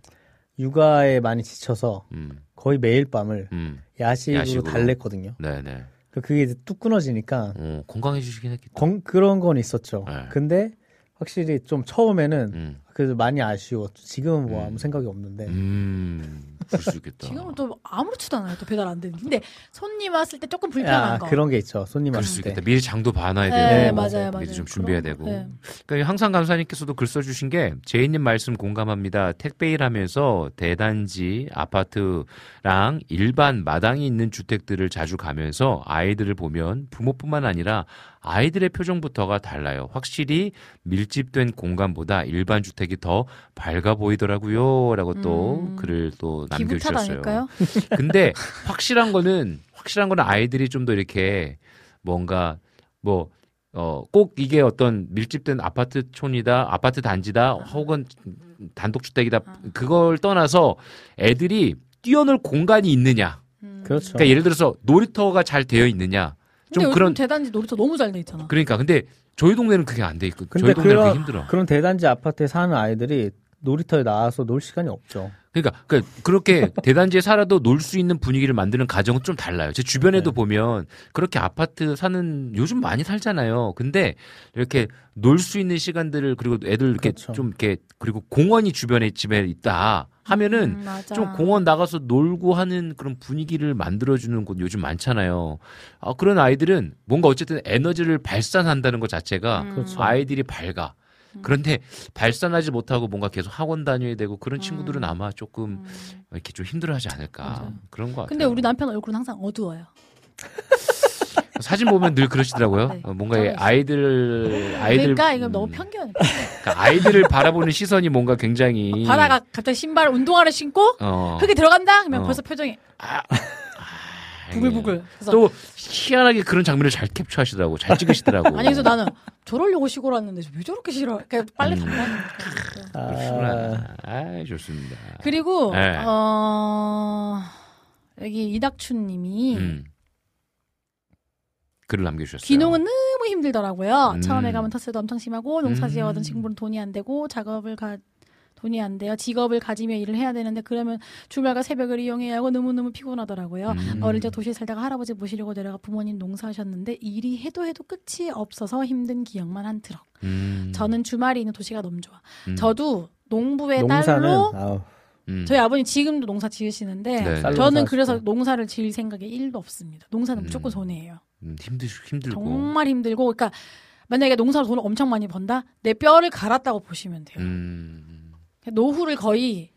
육아에 많이 지쳐서 음, 거의 매일 밤을 음. 야식으로, 야식으로. 달랬거든요. 네네. 그- 그게 이제 뚝 끊어지니까 어, 건강해지시긴 했겠다. 건- 그런 건 있었죠. 네. 근데 확실히 좀 처음에는 음. 그래도 많이 아쉬웠죠. 지금은 뭐 음. 아무 생각이 없는데 음. 그럴 수 있겠다. 지금은 또 아무렇지도 않아요. 또 배달 안 되는. 근데 손님 왔을 때 조금 불편한 야, 거. 그런 게 있죠. 손님 그럴 왔을 수 때. 있겠다. 미리 장도 봐놔야 네, 되고. 맞아요, 맞아요. 미리 좀 준비해야 되고. 네. 그러니까 항상 감사님께서도 글 써주신 게 제이님 말씀 공감합니다. 택배 일하면서 대단지 아파트랑 일반 마당이 있는 주택들을 자주 가면서 아이들을 보면 부모뿐만 아니라 아이들의 표정부터가 달라요. 확실히 밀집된 공간보다 일반 주택 이 더 밝아 보이더라고요.라고 또 음. 글을 또 남겨주셨어요. <laughs> 근데 확실한 거는 확실한 거는 아이들이 좀 더 이렇게 뭔가 뭐 어, 꼭 이게 어떤 밀집된 아파트촌이다, 아파트 단지다, 혹은 단독주택이다, 그걸 떠나서 애들이 뛰어놀 공간이 있느냐. 그렇죠. 그러니까 예를 들어서 놀이터가 잘 되어 있느냐. 근데 좀 그런, 대단지 놀이터 너무 잘 돼 있잖아. 그러니까. 근데 저희 동네는 그게 안 돼 있고, 저희 동네는 그런- 그게 힘들어. 그런 대단지 아파트에 사는 아이들이 놀이터에 나와서 놀 시간이 없죠. 그러니까, 그러니까 그렇게 <laughs> 대단지에 살아도 놀 수 있는 분위기를 만드는 가정은 좀 달라요. 제 주변에도 네. 보면 그렇게 아파트 사는 요즘 많이 살잖아요. 근데 이렇게 놀 수 있는 시간들을 그리고 애들 이렇게 그렇죠. 좀 이렇게 그리고 공원이 주변에 집에 있다 하면은 음. 좀 공원 나가서 놀고 하는 그런 분위기를 만들어주는 곳 요즘 많잖아요. 아, 그런 아이들은 뭔가 어쨌든 에너지를 발산한다는 것 자체가 음. 그렇죠. 아이들이 밝아. 그런데 발산하지 못하고 뭔가 계속 학원 다녀야 되고 그런 친구들은 아마 조금 이렇게 좀 힘들어하지 않을까 음. 맞아요. 그런 것 같아요. 근데 우리 남편 얼굴은 항상 어두워요. <laughs> 사진 보면 늘 그러시더라고요. 네, 어, 뭔가 아이들 아이들 그러니까 이거 음, 너무 편견이야. 그러니까 아이들을 바라보는 시선이 뭔가 굉장히 바다가 갑자기 신발 운동화를 신고 어, 흙에 들어간다? 그러면 어. 벌써 표정이 아, 부글부글. 그래서 또 희한하게 그런 장면을 잘 캡처하시더라고. 잘 찍으시더라고. 아니 그래서 나는 저러려고 시골 왔는데 왜 저렇게 싫어? 그러니까 빨리 음. 달라니까. 아, 그렇구나. 아, 좋습니다. 그리고 네. 어 여기 이닥춘님이 음. 글을 남겨주셨어요. 귀농은 너무 힘들더라고요. 음. 처음에 가면 텃세도 엄청 심하고 농사 음. 친구는 돈이 안 되고 작업을 가 돈이 안 돼요. 직업을 가지며 일을 해야 되는데 그러면 주말과 새벽을 이용해야 하고 너무너무 피곤하더라고요. 음. 어릴 적 도시에 살다가 할아버지 모시려고 내려가 부모님 농사하셨는데 일이 해도 해도 끝이 없어서 힘든 기억만 한 트럭. 음. 저는 주말이 있는 도시가 너무 좋아. 음. 저도 농부의 농사는 딸로 아우, 음. 저희 아버님 지금도 농사 지으시는데 네. 쌀 저는 농사 그래서. 농사를 지을 생각이 1도 없습니다. 농사는 음. 무조건 손해예요. 음, 힘들 힘들고. 정말 힘들고 그러니까 만약에 농사로 돈을 엄청 많이 번다 내 뼈를 갈았다고 보시면 돼요. 음. 노후를 거의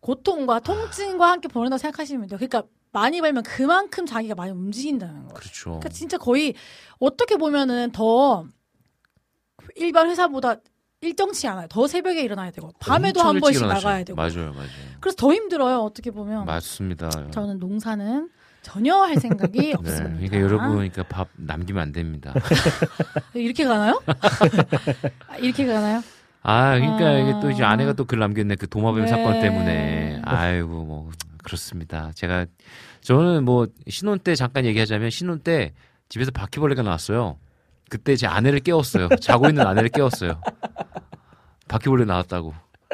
고통과 통증과 함께 보낸다고 생각하시면 돼요. 그러니까 많이 벌면 그만큼 자기가 많이 움직인다는 거예요. 그렇죠. 그러니까 진짜 거의 어떻게 보면은 더 일반 회사보다 일정치 않아요. 더 새벽에 일어나야 되고 밤에도 한 번씩 일어나죠. 나가야 되고. 맞아요, 맞아요. 그래서 더 힘들어요. 어떻게 보면 맞습니다. 저는 농사는 전혀 할 생각이 네, 없습니다. 그러니까 여러분, 그러니까 밥 남기면 안 됩니다. <laughs> 이렇게 가나요? <laughs> 아, 이렇게 가나요? 아, 그러니까 아. 이게 또 이제 아내가 또 글 남겼네. 그 도마뱀 네. 사건 때문에. 아이고, 뭐, 그렇습니다. 제가, 저는 뭐, 신혼 때 잠깐 얘기하자면, 신혼 때 집에서 바퀴벌레가 나왔어요. 그때 제 아내를 깨웠어요. 자고 있는 아내를 깨웠어요. 바퀴벌레 나왔다고.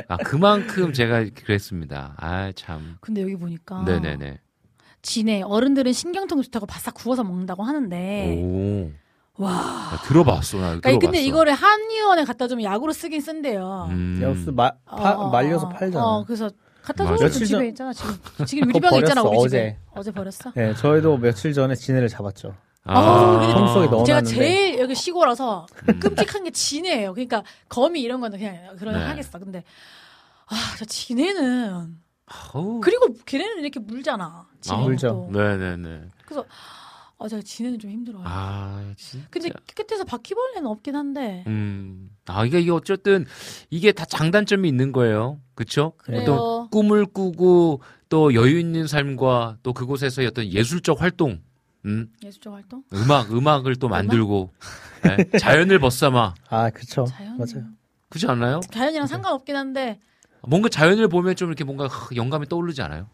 아, 그만큼 제가 그랬습니다. 아, 참. 근데 여기 보니까 네네네. 진해 어른들은 신경통 좋다고 바싹 구워서 먹는다고 하는데 오. 와. 나 들어봤어. 나 네. 그러니까 들어봤어. 근데 이거를 한의원에 갖다 주면 약으로 쓰긴 쓴대요. 음. 여기서 마, 파- 어, 어, 말려서 어, 팔잖아. 어, 그래서 갖다. 줘. 며칠 집에 전- 있잖아 지금. 지금 <laughs> 그거 유리병에 있잖아 우리 버렸어, 집에. 어제 버렸어? 네, 저희도 며칠 전에 지네를 잡았죠. 아, 근데 통 속에 넣어- 제가. 제일 여기 시골라서 음. 끔찍한 게 진해예요. 그러니까 거미 이런 거는 그냥 그런 네. 하겠어. 근데 아, 저 진해는 어우. 그리고 걔네는 이렇게 물잖아. 진해 아, 물죠. 네네네. 그래서 아, 제가 진해는 좀 힘들어요. 아, 진짜. 근데 끝에서 바퀴벌레는 없긴 한데. 음. 아, 이게, 이게 어쨌든, 이게 다 장단점이 있는 거예요. 그쵸? 그래요. 어떤 꿈을 꾸고, 또 여유 있는 삶과 또 그곳에서의 어떤 예술적 활동, 음, 예술적 활동? 음악, 음악을 또 만들고, 예, 자연을 벗삼아. 아, 그쵸. 자연. 맞아요. 그렇지 않나요? 자연이랑 상관없긴 한데 뭔가 자연을 보면 좀 이렇게 뭔가 하, 영감이 떠오르지 않아요?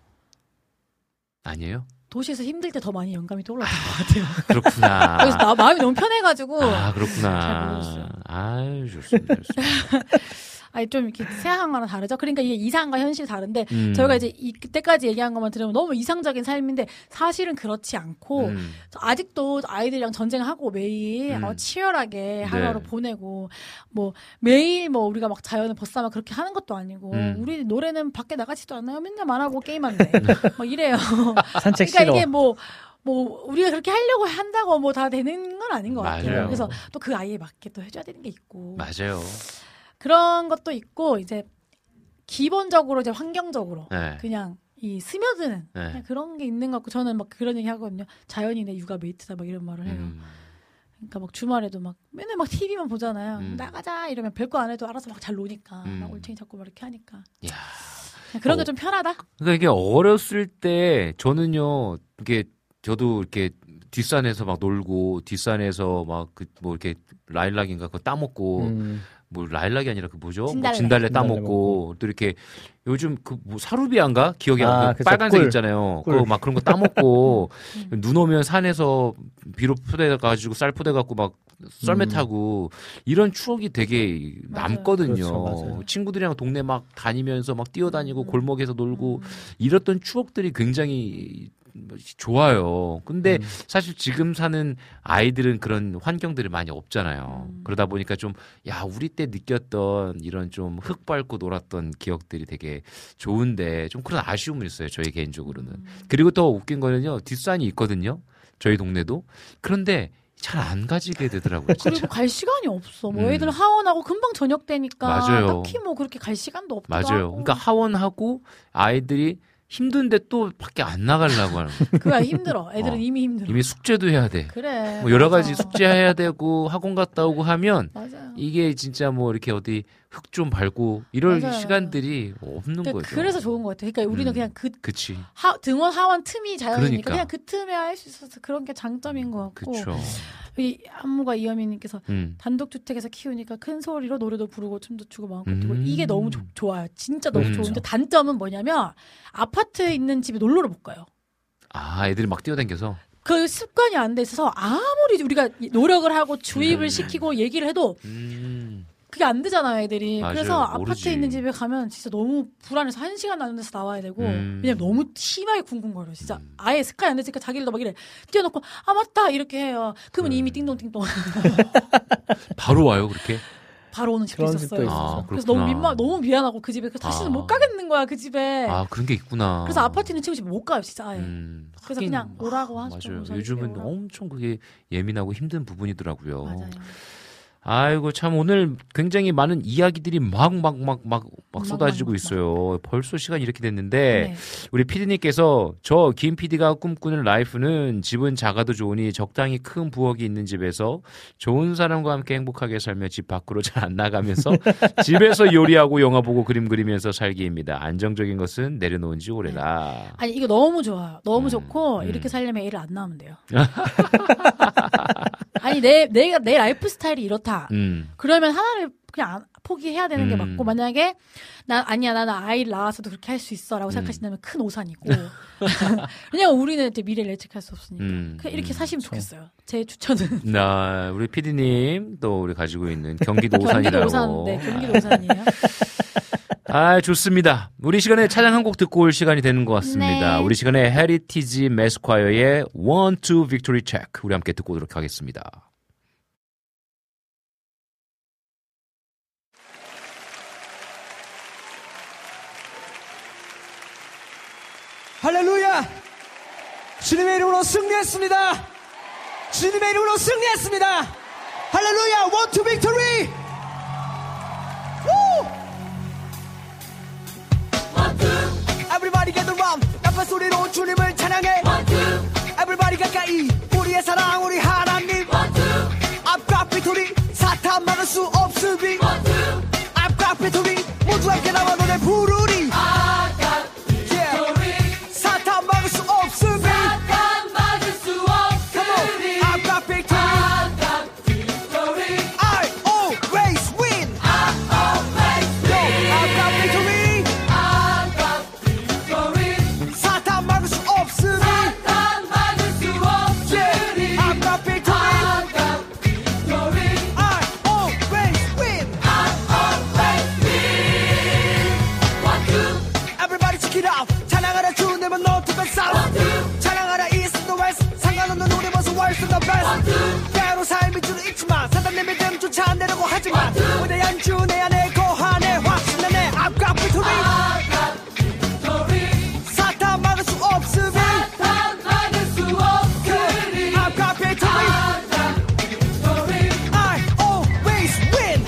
아니에요? 도시에서 힘들 때 더 많이 영감이 <laughs> 떠올랐던 것 같아요. 그렇구나. 그래서 나 마음이 너무 편해가지고 아, 잘 그렇구나. 모르겠어요. 아유, 좋습니다. 좋습니다. <laughs> 아니 좀 이렇게 생각한 거랑 다르죠. 그러니까 이게 이상과 현실이 다른데 음. 저희가 이제 이 그때까지 얘기한 것만 들으면 너무 이상적인 삶인데 사실은 그렇지 않고 음. 아직도 아이들이랑 전쟁하고 매일 음. 어, 치열하게 하루하루 네. 보내고 뭐 매일 뭐 우리가 막 자연을 벗삼아 그렇게 하는 것도 아니고 음. 우리 노래는 밖에 나가지도 않아요. 맨날 말하고 게임한대. 막 <laughs> 이래요. 산책 그러니까 싫어. 이게 뭐, 뭐, 우리가 그렇게 하려고 한다고 뭐 다 되는 건 아닌 것 같아요. 맞아요. 그래서 또 그 아이에 맞게 또 해줘야 되는 게 있고. 맞아요. 그런 것도 있고, 이제, 기본적으로 이제 환경적으로. 네. 그냥 이 스며드는 네. 그냥 그런 게 있는 것 같고, 저는 막 그런 얘기 하거든요. 자연이 내 육아 메이트다 막 이런 말을 해요. 음. 그러니까 막 주말에도 막 맨날 막 TV만 보잖아요. 음. 나가자 이러면 별거 안 해도 알아서 막 잘 노니까. 음. 막 올챙이 잡고 막 이렇게 하니까. 야. 그런 어. 게좀 편하다? 그러니까 이게 어렸을 때 저는요 이게 저도 이렇게 뒷산에서 막 놀고 뒷산에서 막 그 뭐 이렇게 라일락인가 그거 따먹고 음. 뭐 라일락이 아니라 그 뭐죠? 뭐 진달래. 진달래 진달래 따먹고 또 이렇게 요즘 그 뭐 사루비안가 기억이 안 아, 나. 그 그쵸. 빨간색 꿀. 있잖아요. 꿀. 그거 막 그런 거 따먹고 <laughs> 음. 눈 오면 산에서 비료 푸대 가지고 쌀 푸대 갖고 막 썰매 음. 타고 이런 추억이 되게 맞아요. 남거든요. 그렇죠, 맞아요. 친구들이랑 동네 막 다니면서 막 뛰어다니고 음. 골목에서 놀고 음. 이랬던 추억들이 굉장히 좋아요. 근데 음. 사실 지금 사는 아이들은 그런 환경들이 많이 없잖아요. 음. 그러다 보니까 좀, 야, 우리 때 느꼈던 이런 좀 흙 밟고 놀았던 기억들이 되게 좋은데 좀 그런 아쉬움은 있어요. 저희 개인적으로는. 음. 그리고 더 웃긴 거는요. 뒷산이 있거든요. 저희 동네도. 그런데 잘안 가지게 되더라고요. 그리고 갈 시간이 없어. 뭐 음. 애들 하원하고 금방 저녁 되니까 맞아요. 딱히 뭐 그렇게 갈 시간도 없기도 맞아요. 하고. 그러니까 하원하고 아이들이 힘든데 또 밖에 안 나가려고 하는. 그거야 힘들어. 애들은 어. 이미 힘들어. 이미 숙제도 해야 돼. 그래. 뭐 여러 가지 맞아. 숙제해야 되고 학원 갔다 오고 하면 맞아요. 이게 진짜 뭐 이렇게 어디 흙 좀 밟고 이럴 맞아요. 시간들이 없는 그러니까 거죠. 그래서 좋은 것 같아요. 그러니까 우리는 음. 그냥 그 그치. 하, 등원 하원 틈이 자연이니까 그러니까. 그냥 그 틈에 할 수 있어서 그런 게 장점인 것 같고 그쵸. 이 한무가 이현미님께서 음. 단독 주택에서 키우니까 큰 소리로 노래도 부르고 춤도 추고 마음껏 뛰고 음. 이게 너무 좋- 좋아요. 진짜 너무 음. 좋은데 단점은 뭐냐면 아파트에 있는 집에 놀러를 못 가요. 아, 애들이 막 뛰어다녀서. 그 습관이 안 돼 있어서 아무리 우리가 노력을 하고 주입을 음. 시키고 얘기를 해도 음. 그게 안 되잖아요, 애들이. 맞아요. 그래서 아파트에 모르지. 있는 집에 가면 진짜 너무 불안해서 한 시간 나는 데서 나와야 되고 음. 왜냐면 너무 심하게 쿵쿵거려. 진짜 음. 아예 습관이 안 됐으니까 자기들도 막 이래 뛰어놓고 아 맞다 이렇게 해요. 그러면 음. 이미 띵동띵동 <laughs> 바로 와요, 그렇게? 바로 오는 집도 있었어요. 집도. 아, 그래서. 너무 민망, 너무 미안하고 그 집에 그래서 다시는 아. 못 가겠는 거야 그 집에. 아, 그런 게 있구나. 그래서 아파트 있는 친구 집에 못 가요, 진짜 아예. 음, 그래서 하긴, 그냥 오라고 하죠. 맞아요. 요즘은 오라고. 엄청 그게 예민하고 힘든 부분이더라고요. 맞아요. 아이고 참 오늘 굉장히 많은 이야기들이 막 막 막 막 막 쏟아지고 있어요. 벌써 시간 이렇게 됐는데 네. 우리 피디님께서 저 김 피디가 꿈꾸는 라이프는 집은 작아도 좋으니 적당히 큰 부엌이 있는 집에서 좋은 사람과 함께 행복하게 살며 집 밖으로 잘 안 나가면서 <laughs> 집에서 요리하고 영화 보고 그림 그리면서 살기입니다. 안정적인 것은 내려놓은 지 오래라. 아니 이거 너무 좋아요. 너무 음, 좋고 음. 이렇게 살려면 애를 안 낳으면 돼요. <laughs> 아니 내 내가 내 라이프 스타일이 이렇다. 음. 그러면 하나를 그냥 안- 포기해야 되는 게 음. 맞고 만약에 나 아니야 나는 아이를 낳아서도 그렇게 할 수 있어라고 음. 생각하신다면 큰 오산이고 <laughs> 왜냐면 우리는 이제 미래를 예측할 수 없으니까 음. 그냥 이렇게 음. 사시면 좋겠어요. 제 추천은 <laughs> 나 우리 피디님 또 우리 가지고 있는 경기도 <laughs> 오산이라고. 오산 네 경기도 오산이에요. 아, 좋습니다. 우리 시간에 찬양 한곡 듣고 올 시간이 되는 것 같습니다. 네. 우리 시간에 헤리티지 매스콰이어의 One Two Victory Check 우리 함께 듣고 오도록 하겠습니다. 할렐루야! 주님의 이름으로 승리했습니다! 주님의 이름으로 승리했습니다! 할렐루야! One to victory! Woo! Everybody get run! 나쁜 소리로 주님을 찬양해! Everybody 가까이! 우리의 사랑 우리 하나님! 앞과 비토리 사탄 막을 수 없으리! 앞과 비토리 모두 함께 나와 노래 부르 줄은 있지만 사단 내 믿음 쫓아내려고 하지만 위대한 주내 안에 거하네 확신한 내 앞과 비토리. 사탄 막을 수 없으리 그 앞과 비토리. I always win.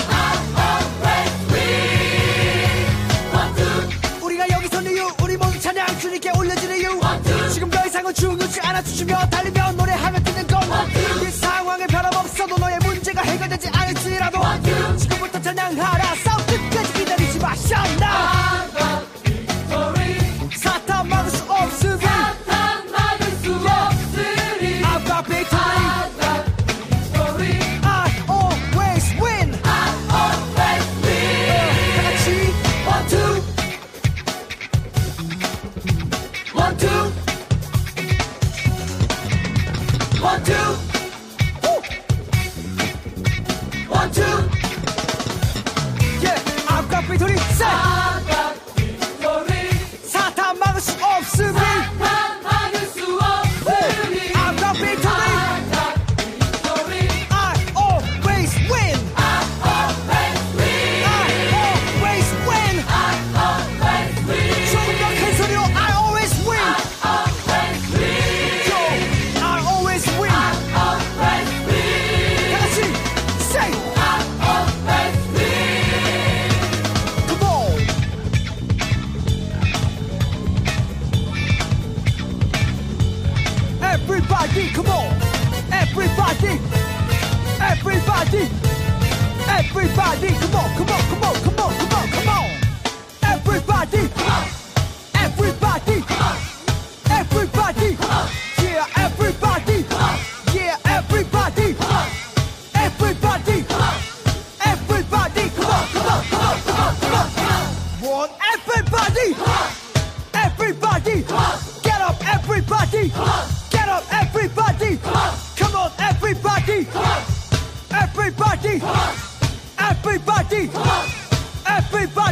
우리가 여기 선 이유 우리 모두 찬양 주님께 올려드는 이유. 지금 더 이상은 중요치 않아. 주시며 달리며 Everybody, come on! Everybody! Everybody! Everybody, come on, come on, come on, come on, come on, come on! Everybody! Everybody!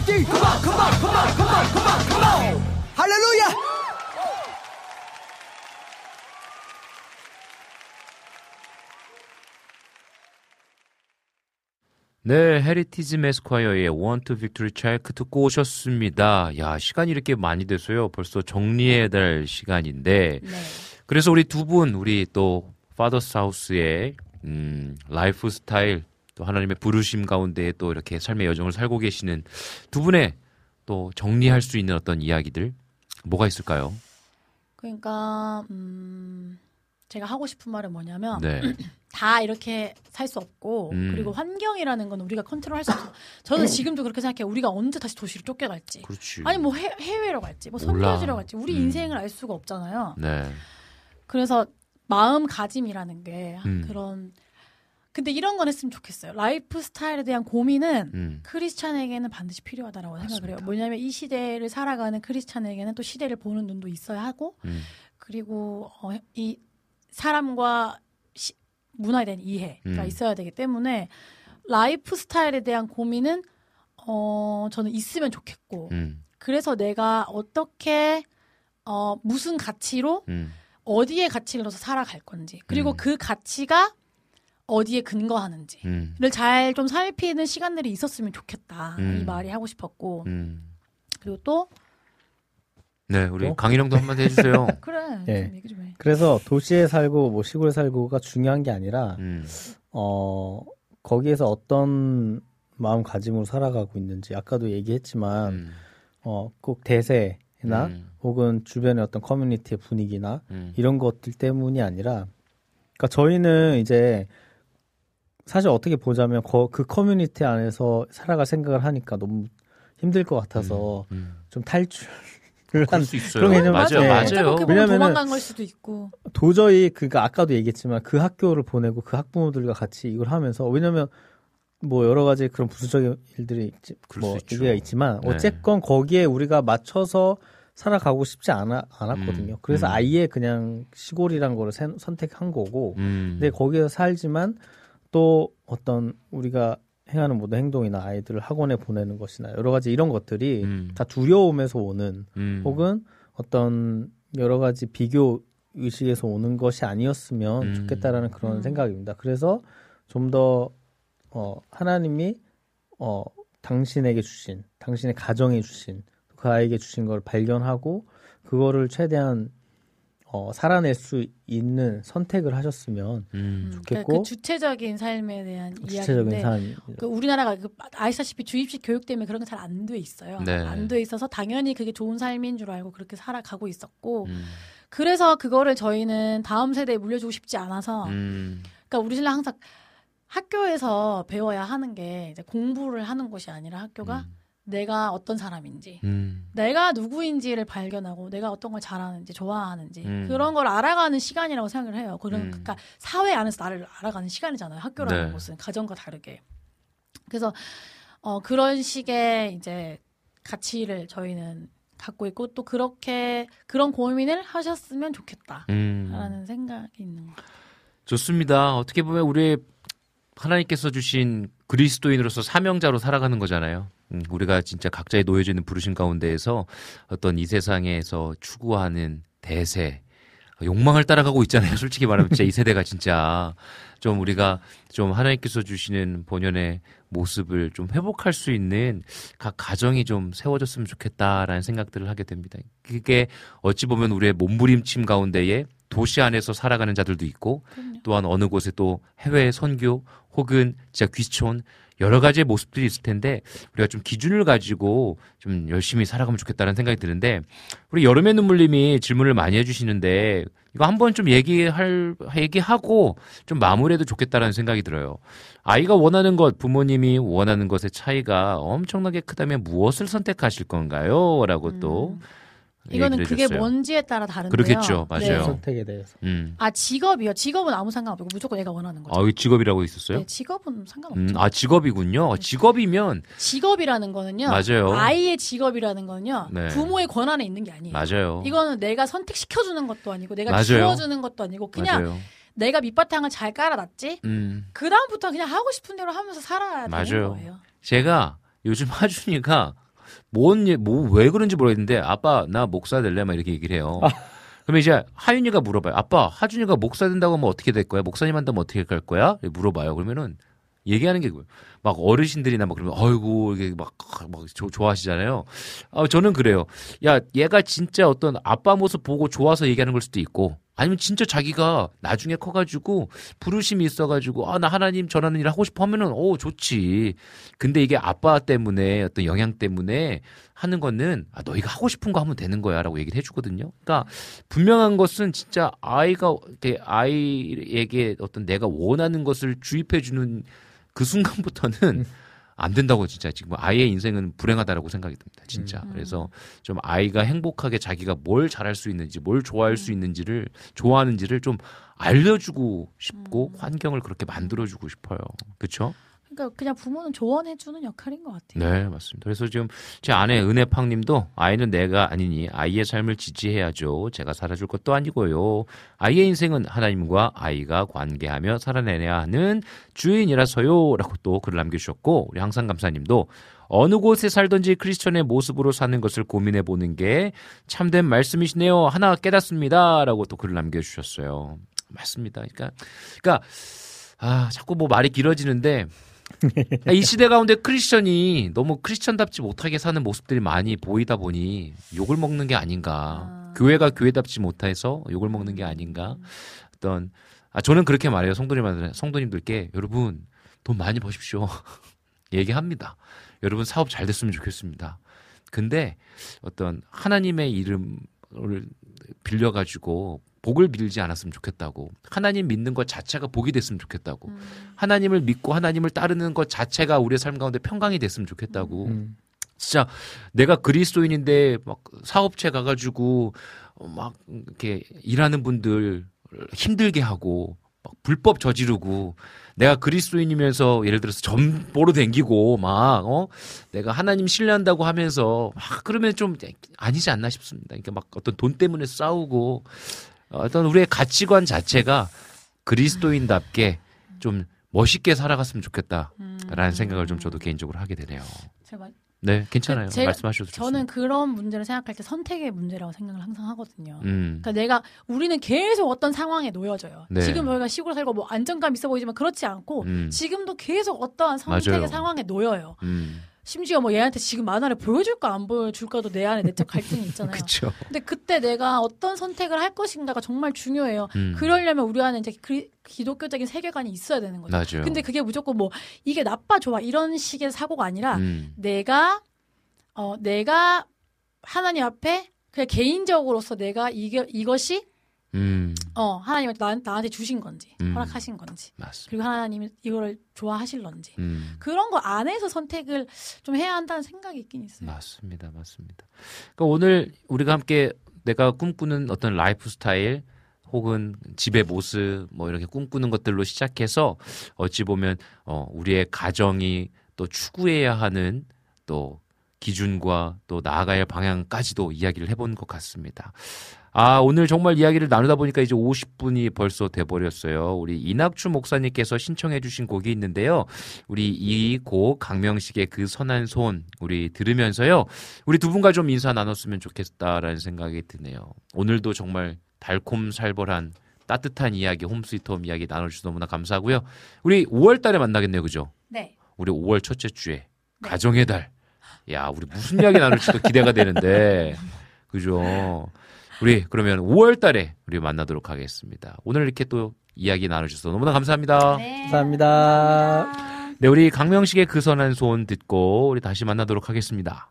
Everybody! Come on, come on, come on, come on, come on, come on! Hallelujah! 네, 헤리티지 매스콰이어의 One Two Victory Check 듣고 오셨습니다. 야, 시간이 이렇게 많이 돼서요. 벌써 정리해야 될 시간인데. 네. 그래서 우리 두 분, 우리 또 파더스 하우스의 음, 라이프 스타일 또 하나님의 부르심 가운데 또 이렇게 삶의 여정을 살고 계시는 두 분의 또 정리할 수 있는 어떤 이야기들 뭐가 있을까요? 그러니까 음, 제가 하고 싶은 말은 뭐냐면 네. <clears throat> 다 이렇게 살 수 없고 음. 그리고 환경이라는 건 우리가 컨트롤할 수 없어. 저는 지금도 그렇게 생각해요. 우리가 언제 다시 도시로 쫓겨갈지. 그렇지. 아니 뭐 해, 해외로 갈지, 뭐. 선교지로 갈지 우리 음. 인생을 알 수가 없잖아요. 네. 그래서 마음가짐이라는 게 음. 그런 근데 이런 건 했으면 좋겠어요. 라이프 스타일에 대한 고민은 음. 크리스찬에게는 반드시 필요하다라고 생각을 해요. 뭐냐면 이 시대를 살아가는 크리스찬에게는 또 시대를 보는 눈도 있어야 하고 음. 그리고 어, 이 사람과 시- 문화에 대한 이해가 음. 있어야 되기 때문에 라이프 스타일에 대한 고민은 어 저는 있으면 좋겠고 음. 그래서 내가 어떻게 어 무슨 가치로 음. 어디에 가치를 넣어서 살아갈 건지 그리고 음. 그 가치가 어디에 근거하는지를 음. 잘좀 살피는 시간들이 있었으면 좋겠다 음. 이 말이 하고 싶었고 음. 그리고 또 네, 우리 또? 강인영도 한마디 해주세요. <laughs> 그래 예. 좀 얘기 좀 해 그래서 도시에 살고 뭐 시골에 살고가 중요한 게 아니라 음. 어 거기에서 어떤 마음가짐으로 살아가고 있는지 아까도 얘기했지만 음. 어꼭 대세나 음. 혹은 주변의 어떤 커뮤니티의 분위기나 음. 이런 것들 때문이 아니라 그러니까 저희는 이제 사실 어떻게 보자면 거- 그 커뮤니티 안에서 살아갈 생각을 하니까 너무 힘들 것 같아서 음. 좀 탈출을 그럴 한수 있어요. 그런 개념 맞아요, 네. 맞아요. 도망간 걸 수도 있고 도저히 그가 아까도 얘기했지만 그 학교를 보내고 그 학부모들과 같이 이걸 하면서 왜냐면 뭐 여러 가지 그런 부수적인 일들이 있지, 뭐. 얘기가 있지만 네. 어쨌건 거기에 우리가 맞춰서 살아가고 싶지 않아, 않았거든요. 음, 그래서 음. 아예 그냥 시골이란 거를 선- 선택한 거고 음. 근데 거기서 살지만 또 어떤 우리가 행하는 모든 행동이나 아이들을 학원에 보내는 것이나 여러 가지 이런 것들이 음. 다 두려움에서 오는 음. 혹은 어떤 여러 가지 비교 의식에서 오는 것이 아니었으면 음. 좋겠다라는 그런 음. 생각입니다. 그래서 좀 더 어, 하나님이 어, 당신에게 주신, 당신의 가정에 주신, 그 아이에게 주신 걸 발견하고 그거를 최대한 어, 살아낼 수 있는 선택을 하셨으면 음. 그러니까 좋겠고 그 주체적인 삶에 대한 구체적인 이야기인데 삶. 그 우리나라가 그 아시다시피 주입식 교육 때문에 그런 게 잘 안 돼 있어요. 네. 안돼 있어서 당연히 그게 좋은 삶인 줄 알고 그렇게 살아가고 있었고 음. 그래서 그거를 저희는 다음 세대에 물려주고 싶지 않아서 음. 그러니까 우리 신랑 항상 학교에서 배워야 하는 게 이제 공부를 하는 것이 아니라 학교가 내가 어떤 사람인지 음. 내가 누구인지를 발견하고 내가 어떤 걸 잘하는지 좋아하는지 음. 그런 걸 알아가는 시간이라고 생각을 해요. 그런 음. 그러니까 사회 안에서 나를 알아가는 시간이잖아요. 학교라는 네. 곳은 가정과 다르게. 그래서 어 그런 식의 이제 가치를 저희는 갖고 있고 또 그렇게 그런 고민을 하셨으면 좋겠다라는 음. 생각이 있는 것 같아요. 좋습니다. 어떻게 보면 우리 하나님께서 주신 그리스도인으로서 사명자로 살아가는 거잖아요. 음, 우리가 진짜 각자의 놓여져 있는 부르심 가운데에서 어떤 이 세상에서 추구하는 대세, 욕망을 따라가고 있잖아요. <laughs> 솔직히 말하면 진짜 이 세대가 진짜 좀 우리가 좀 하나님께서 주시는 본연의 모습을 좀 회복할 수 있는 각 가정이 좀 세워졌으면 좋겠다라는 생각들을 하게 됩니다. 그게 어찌 보면 우리의 몸부림침 가운데에 도시 안에서 살아가는 자들도 있고 그럼요. 또한 어느 곳에 또 해외 선교 혹은 진짜 귀촌 여러 가지의 모습들이 있을 텐데 우리가 좀 기준을 가지고 좀 열심히 살아가면 좋겠다는 생각이 드는데 우리 여름의 눈물님이 질문을 많이 해주시는데 이거 한번 좀 얘기할 얘기하고 좀 마무리해도 좋겠다라는 생각이 들어요. 아이가 원하는 것, 부모님이 원하는 것의 차이가 엄청나게 크다면 무엇을 선택하실 건가요?라고 또 이거는 얘기를 그게 해줬어요. 뭔지에 따라 다른데요. 그렇겠죠. 맞아요. 네. 선택에 대해서. 음. 아 직업이요. 직업은 아무 상관없고 무조건 얘가 원하는 거죠. 아, 직업이라고 있었어요? 네, 직업은 상관없죠. 음, 아 직업이군요. 직업이면 직업이라는 거는요. 맞아요. 아이의 직업이라는 거는요. 네. 부모의 권한에 있는 게 아니에요. 맞아요. 이거는 내가 선택시켜 주는 것도 아니고 내가 맞아요. 지어주는 것도 아니고 그냥 맞아요. 내가 밑바탕을 잘 깔아놨지. 음, 그 다음부터 그냥 하고 싶은 대로 하면서 살아야 되는 맞아요. 거예요. 제가 요즘 하준이가 뭔 뭐 왜 그런지 모르겠는데 아빠 나 목사 될래 막 이렇게 얘기를 해요. 그러면 이제 하윤이가 물어봐요. 아빠 하준이가 목사 된다고 하면 어떻게 될 거야? 목사님 한다면 어떻게 할 거야? 물어봐요. 그러면은 얘기하는 게 막 어르신들이나 막 그러면 어이구 이게 막, 막 조- 좋아하시잖아요. 아, 저는 그래요. 야 얘가 진짜 어떤 아빠 모습 보고 좋아서 얘기하는 걸 수도 있고 아니면 진짜 자기가 나중에 커가지고 부르심이 있어가지고 아 나 하나님 전하는 일 하고 싶어 하면은 오 좋지. 근데 이게 아빠 때문에 어떤 영향 때문에 하는 거는 아, 너희가 하고 싶은 거 하면 되는 거야라고 얘기를 해주거든요. 그러니까 분명한 것은 진짜 아이가 이렇게 아이에게 어떤 내가 원하는 것을 주입해주는 그 순간부터는 안 된다고 진짜 지금 아이의 인생은 불행하다라고 생각이 듭니다. 진짜. 음. 그래서 좀 아이가 행복하게 자기가 뭘 잘할 수 있는지, 뭘 좋아할 수 있는지를 좋아하는지를 좀 알려주고 싶고 환경을 그렇게 만들어주고 싶어요. 그렇죠? 그러니까 그냥 부모는 조언해주는 역할인 것 같아요. 네, 맞습니다. 그래서 지금 제 아내 은혜팡님도 아이는 내가 아니니 아이의 삶을 지지해야죠. 제가 살아줄 것도 아니고요. 아이의 인생은 하나님과 아이가 관계하며 살아내야 하는 주인이라서요라고 또 글을 남겨주셨고 우리 항상 감사님도 어느 곳에 살든지 크리스천의 모습으로 사는 것을 고민해 보는 게 참된 말씀이시네요. 하나 깨닫습니다라고 또 글을 남겨주셨어요. 맞습니다. 그러니까, 그러니까 아 자꾸 뭐 말이 길어지는데 아, 이 시대 가운데 크리스천이 너무 크리스천답지 못하게 사는 모습들이 많이 보이다 보니 욕을 먹는 게 아닌가. 아. 교회가 교회답지 못해서 욕을 먹는 게 아닌가. 어떤 아 저는 그렇게 말해요. 성도님한테 성도님들께 여러분 돈 많이 버십시오. <laughs> 얘기합니다. 여러분 사업 잘 됐으면 좋겠습니다. 근데 어떤 하나님의 이름을 빌려 가지고 복을 빌지 않았으면 좋겠다고. 하나님 믿는 것 자체가 복이 됐으면 좋겠다고. 음. 하나님을 믿고 하나님을 따르는 것 자체가 우리의 삶 가운데 평강이 됐으면 좋겠다고. 음. 진짜 내가 그리스도인인데 막 사업체 가가지고 어, 막 이렇게 일하는 분들 힘들게 하고 막 불법 저지르고 내가 그리스도인이면서 예를 들어서 점 보러 댕기고 막 어 내가 하나님 신뢰한다고 하면서 막 그러면 좀 아니지 않나 싶습니다. 그러니까 막 어떤 돈 때문에 싸우고 어떤 우리의 가치관 자체가 그리스도인답게 좀 멋있게 살아갔으면 좋겠다라는 생각을 좀 저도 개인적으로 하게 되네요. 제가 네, 괜찮아요. 제가- 말씀하셔도 저는 좋습니다. 그런 문제를 생각할 때 선택의 문제라고 생각을 항상 하거든요. 음, 그러니까 내가 우리는 계속 어떤 상황에 놓여져요. 네. 지금 저희가 시골 살고 뭐 안정감 있어 보이지만 그렇지 않고 음. 지금도 계속 어떠한 선택의 맞아요. 상황에 놓여요. 음, 심지어 뭐 얘한테 지금 만화를 보여줄까 안 보여줄까도 내 안에 내적 갈등이 <laughs> 있잖아요. 그렇죠. 근데 그때 내가 어떤 선택을 할 것인가가 정말 중요해요. 음, 그러려면 우리 안에 이제 그 기독교적인 세계관이 있어야 되는 거죠. 맞아요. 근데 그게 무조건 뭐 이게 나빠 좋아 이런 식의 사고가 아니라 음, 내가 어 내가 하나님 앞에 그냥 개인적으로서 내가 이게 이것이 음, 어 하나님한테 나, 나한테 주신 건지 음. 허락하신 건지 맞습니다. 그리고 하나님이 이거를 좋아하실런지 음. 그런 거 안에서 선택을 좀 해야 한다는 생각이 있긴 있어요. 맞습니다. 맞습니다. 그러니까 오늘 우리가 함께 내가 꿈꾸는 어떤 라이프 스타일 혹은 집의 모습 뭐 이렇게 꿈꾸는 것들로 시작해서 어찌 보면 어 우리의 가정이 또 추구해야 하는 또 기준과 또 나아가야 할 방향까지도 이야기를 해본 것 같습니다. 아, 오늘 정말 이야기를 나누다 보니까 이제 50분이 벌써 돼버렸어요. 우리 이낙주 목사님께서 신청해주신 곡이 있는데요. 우리 이 곡 강명식의 그 선한 손 우리 들으면서요. 우리 두 분과 좀 인사 나눴으면 좋겠다라는 생각이 드네요. 오늘도 정말 달콤살벌한 따뜻한 이야기, 홈스위트홈 이야기 나눠주셔서 너무나 감사하고요. 우리 5월 달에 만나겠네요. 그죠? 네. 우리 5월 첫째 주에 가정의 달. 야, 우리 무슨 이야기 나눌지도 기대가 되는데. 그죠? 우리 그러면 5월 달에 우리 만나도록 하겠습니다. 오늘 이렇게 또 이야기 나눠주셔서 너무나 감사합니다. 네. 감사합니다. 네, 우리 강명식의 그 선한 손 듣고 우리 다시 만나도록 하겠습니다.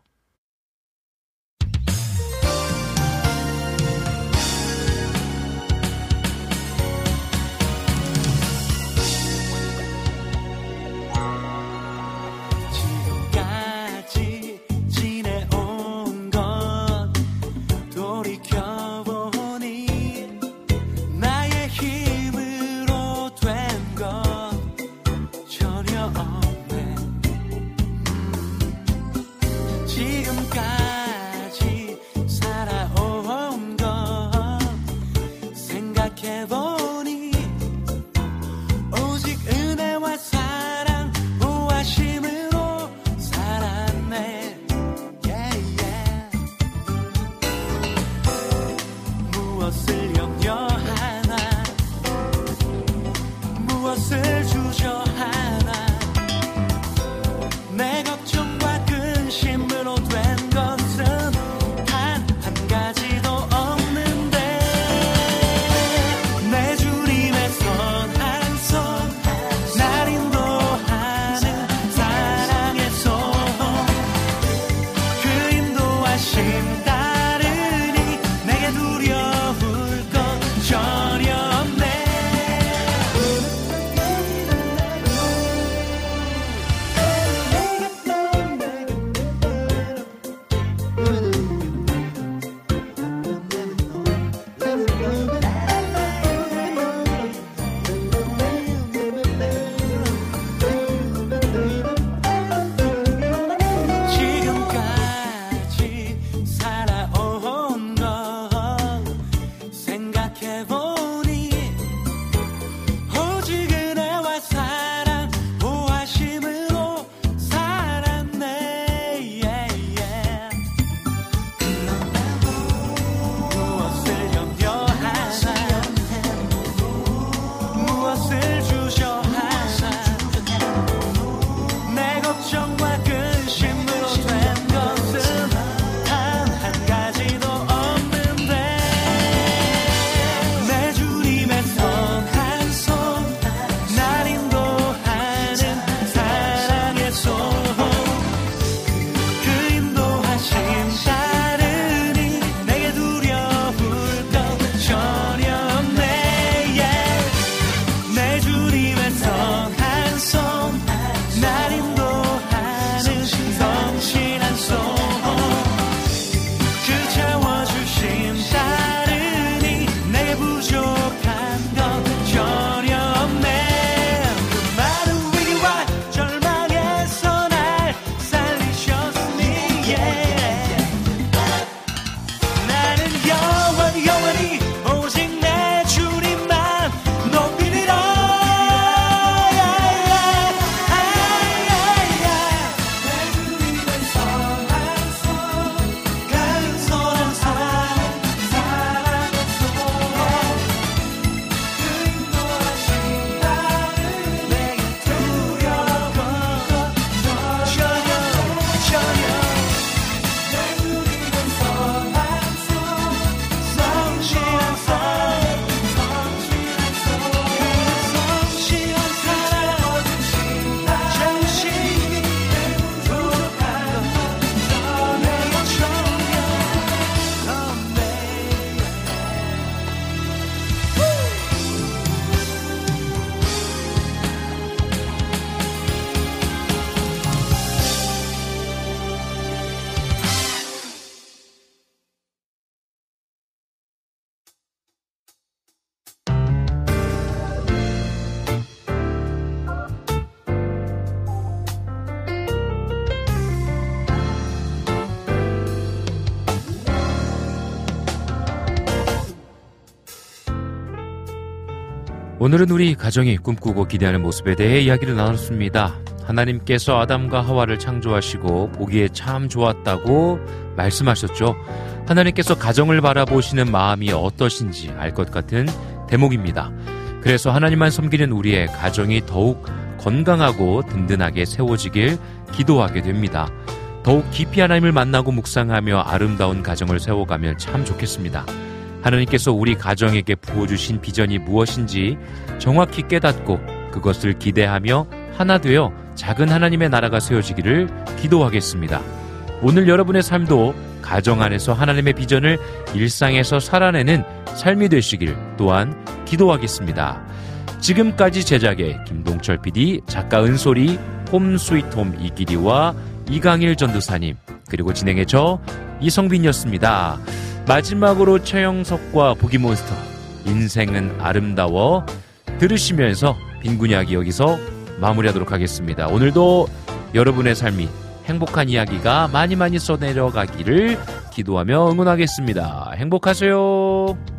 오늘은 우리 가정이 꿈꾸고 기대하는 모습에 대해 이야기를 나눴습니다. 하나님께서 아담과 하와를 창조하시고 보기에 참 좋았다고 말씀하셨죠. 하나님께서 가정을 바라보시는 마음이 어떠신지 알 것 같은 대목입니다. 그래서 하나님만 섬기는 우리의 가정이 더욱 건강하고 든든하게 세워지길 기도하게 됩니다. 더욱 깊이 하나님을 만나고 묵상하며 아름다운 가정을 세워가면 참 좋겠습니다. 하나님께서 우리 가정에게 부어주신 비전이 무엇인지 정확히 깨닫고 그것을 기대하며 하나 되어 작은 하나님의 나라가 세워지기를 기도하겠습니다. 오늘 여러분의 삶도 가정 안에서 하나님의 비전을 일상에서 살아내는 삶이 되시길 또한 기도하겠습니다. 지금까지 제작의 김동철 PD, 작가 은솔이, 홈 스위트홈 이기리와 이강일 전도사님, 그리고 진행의 저 이성빈이었습니다. 마지막으로 최영석과 보기몬스터, 인생은 아름다워 들으시면서 빈군 이야기 여기서 마무리하도록 하겠습니다. 오늘도 여러분의 삶이 행복한 이야기가 많이 많이 써내려가기를 기도하며 응원하겠습니다. 행복하세요.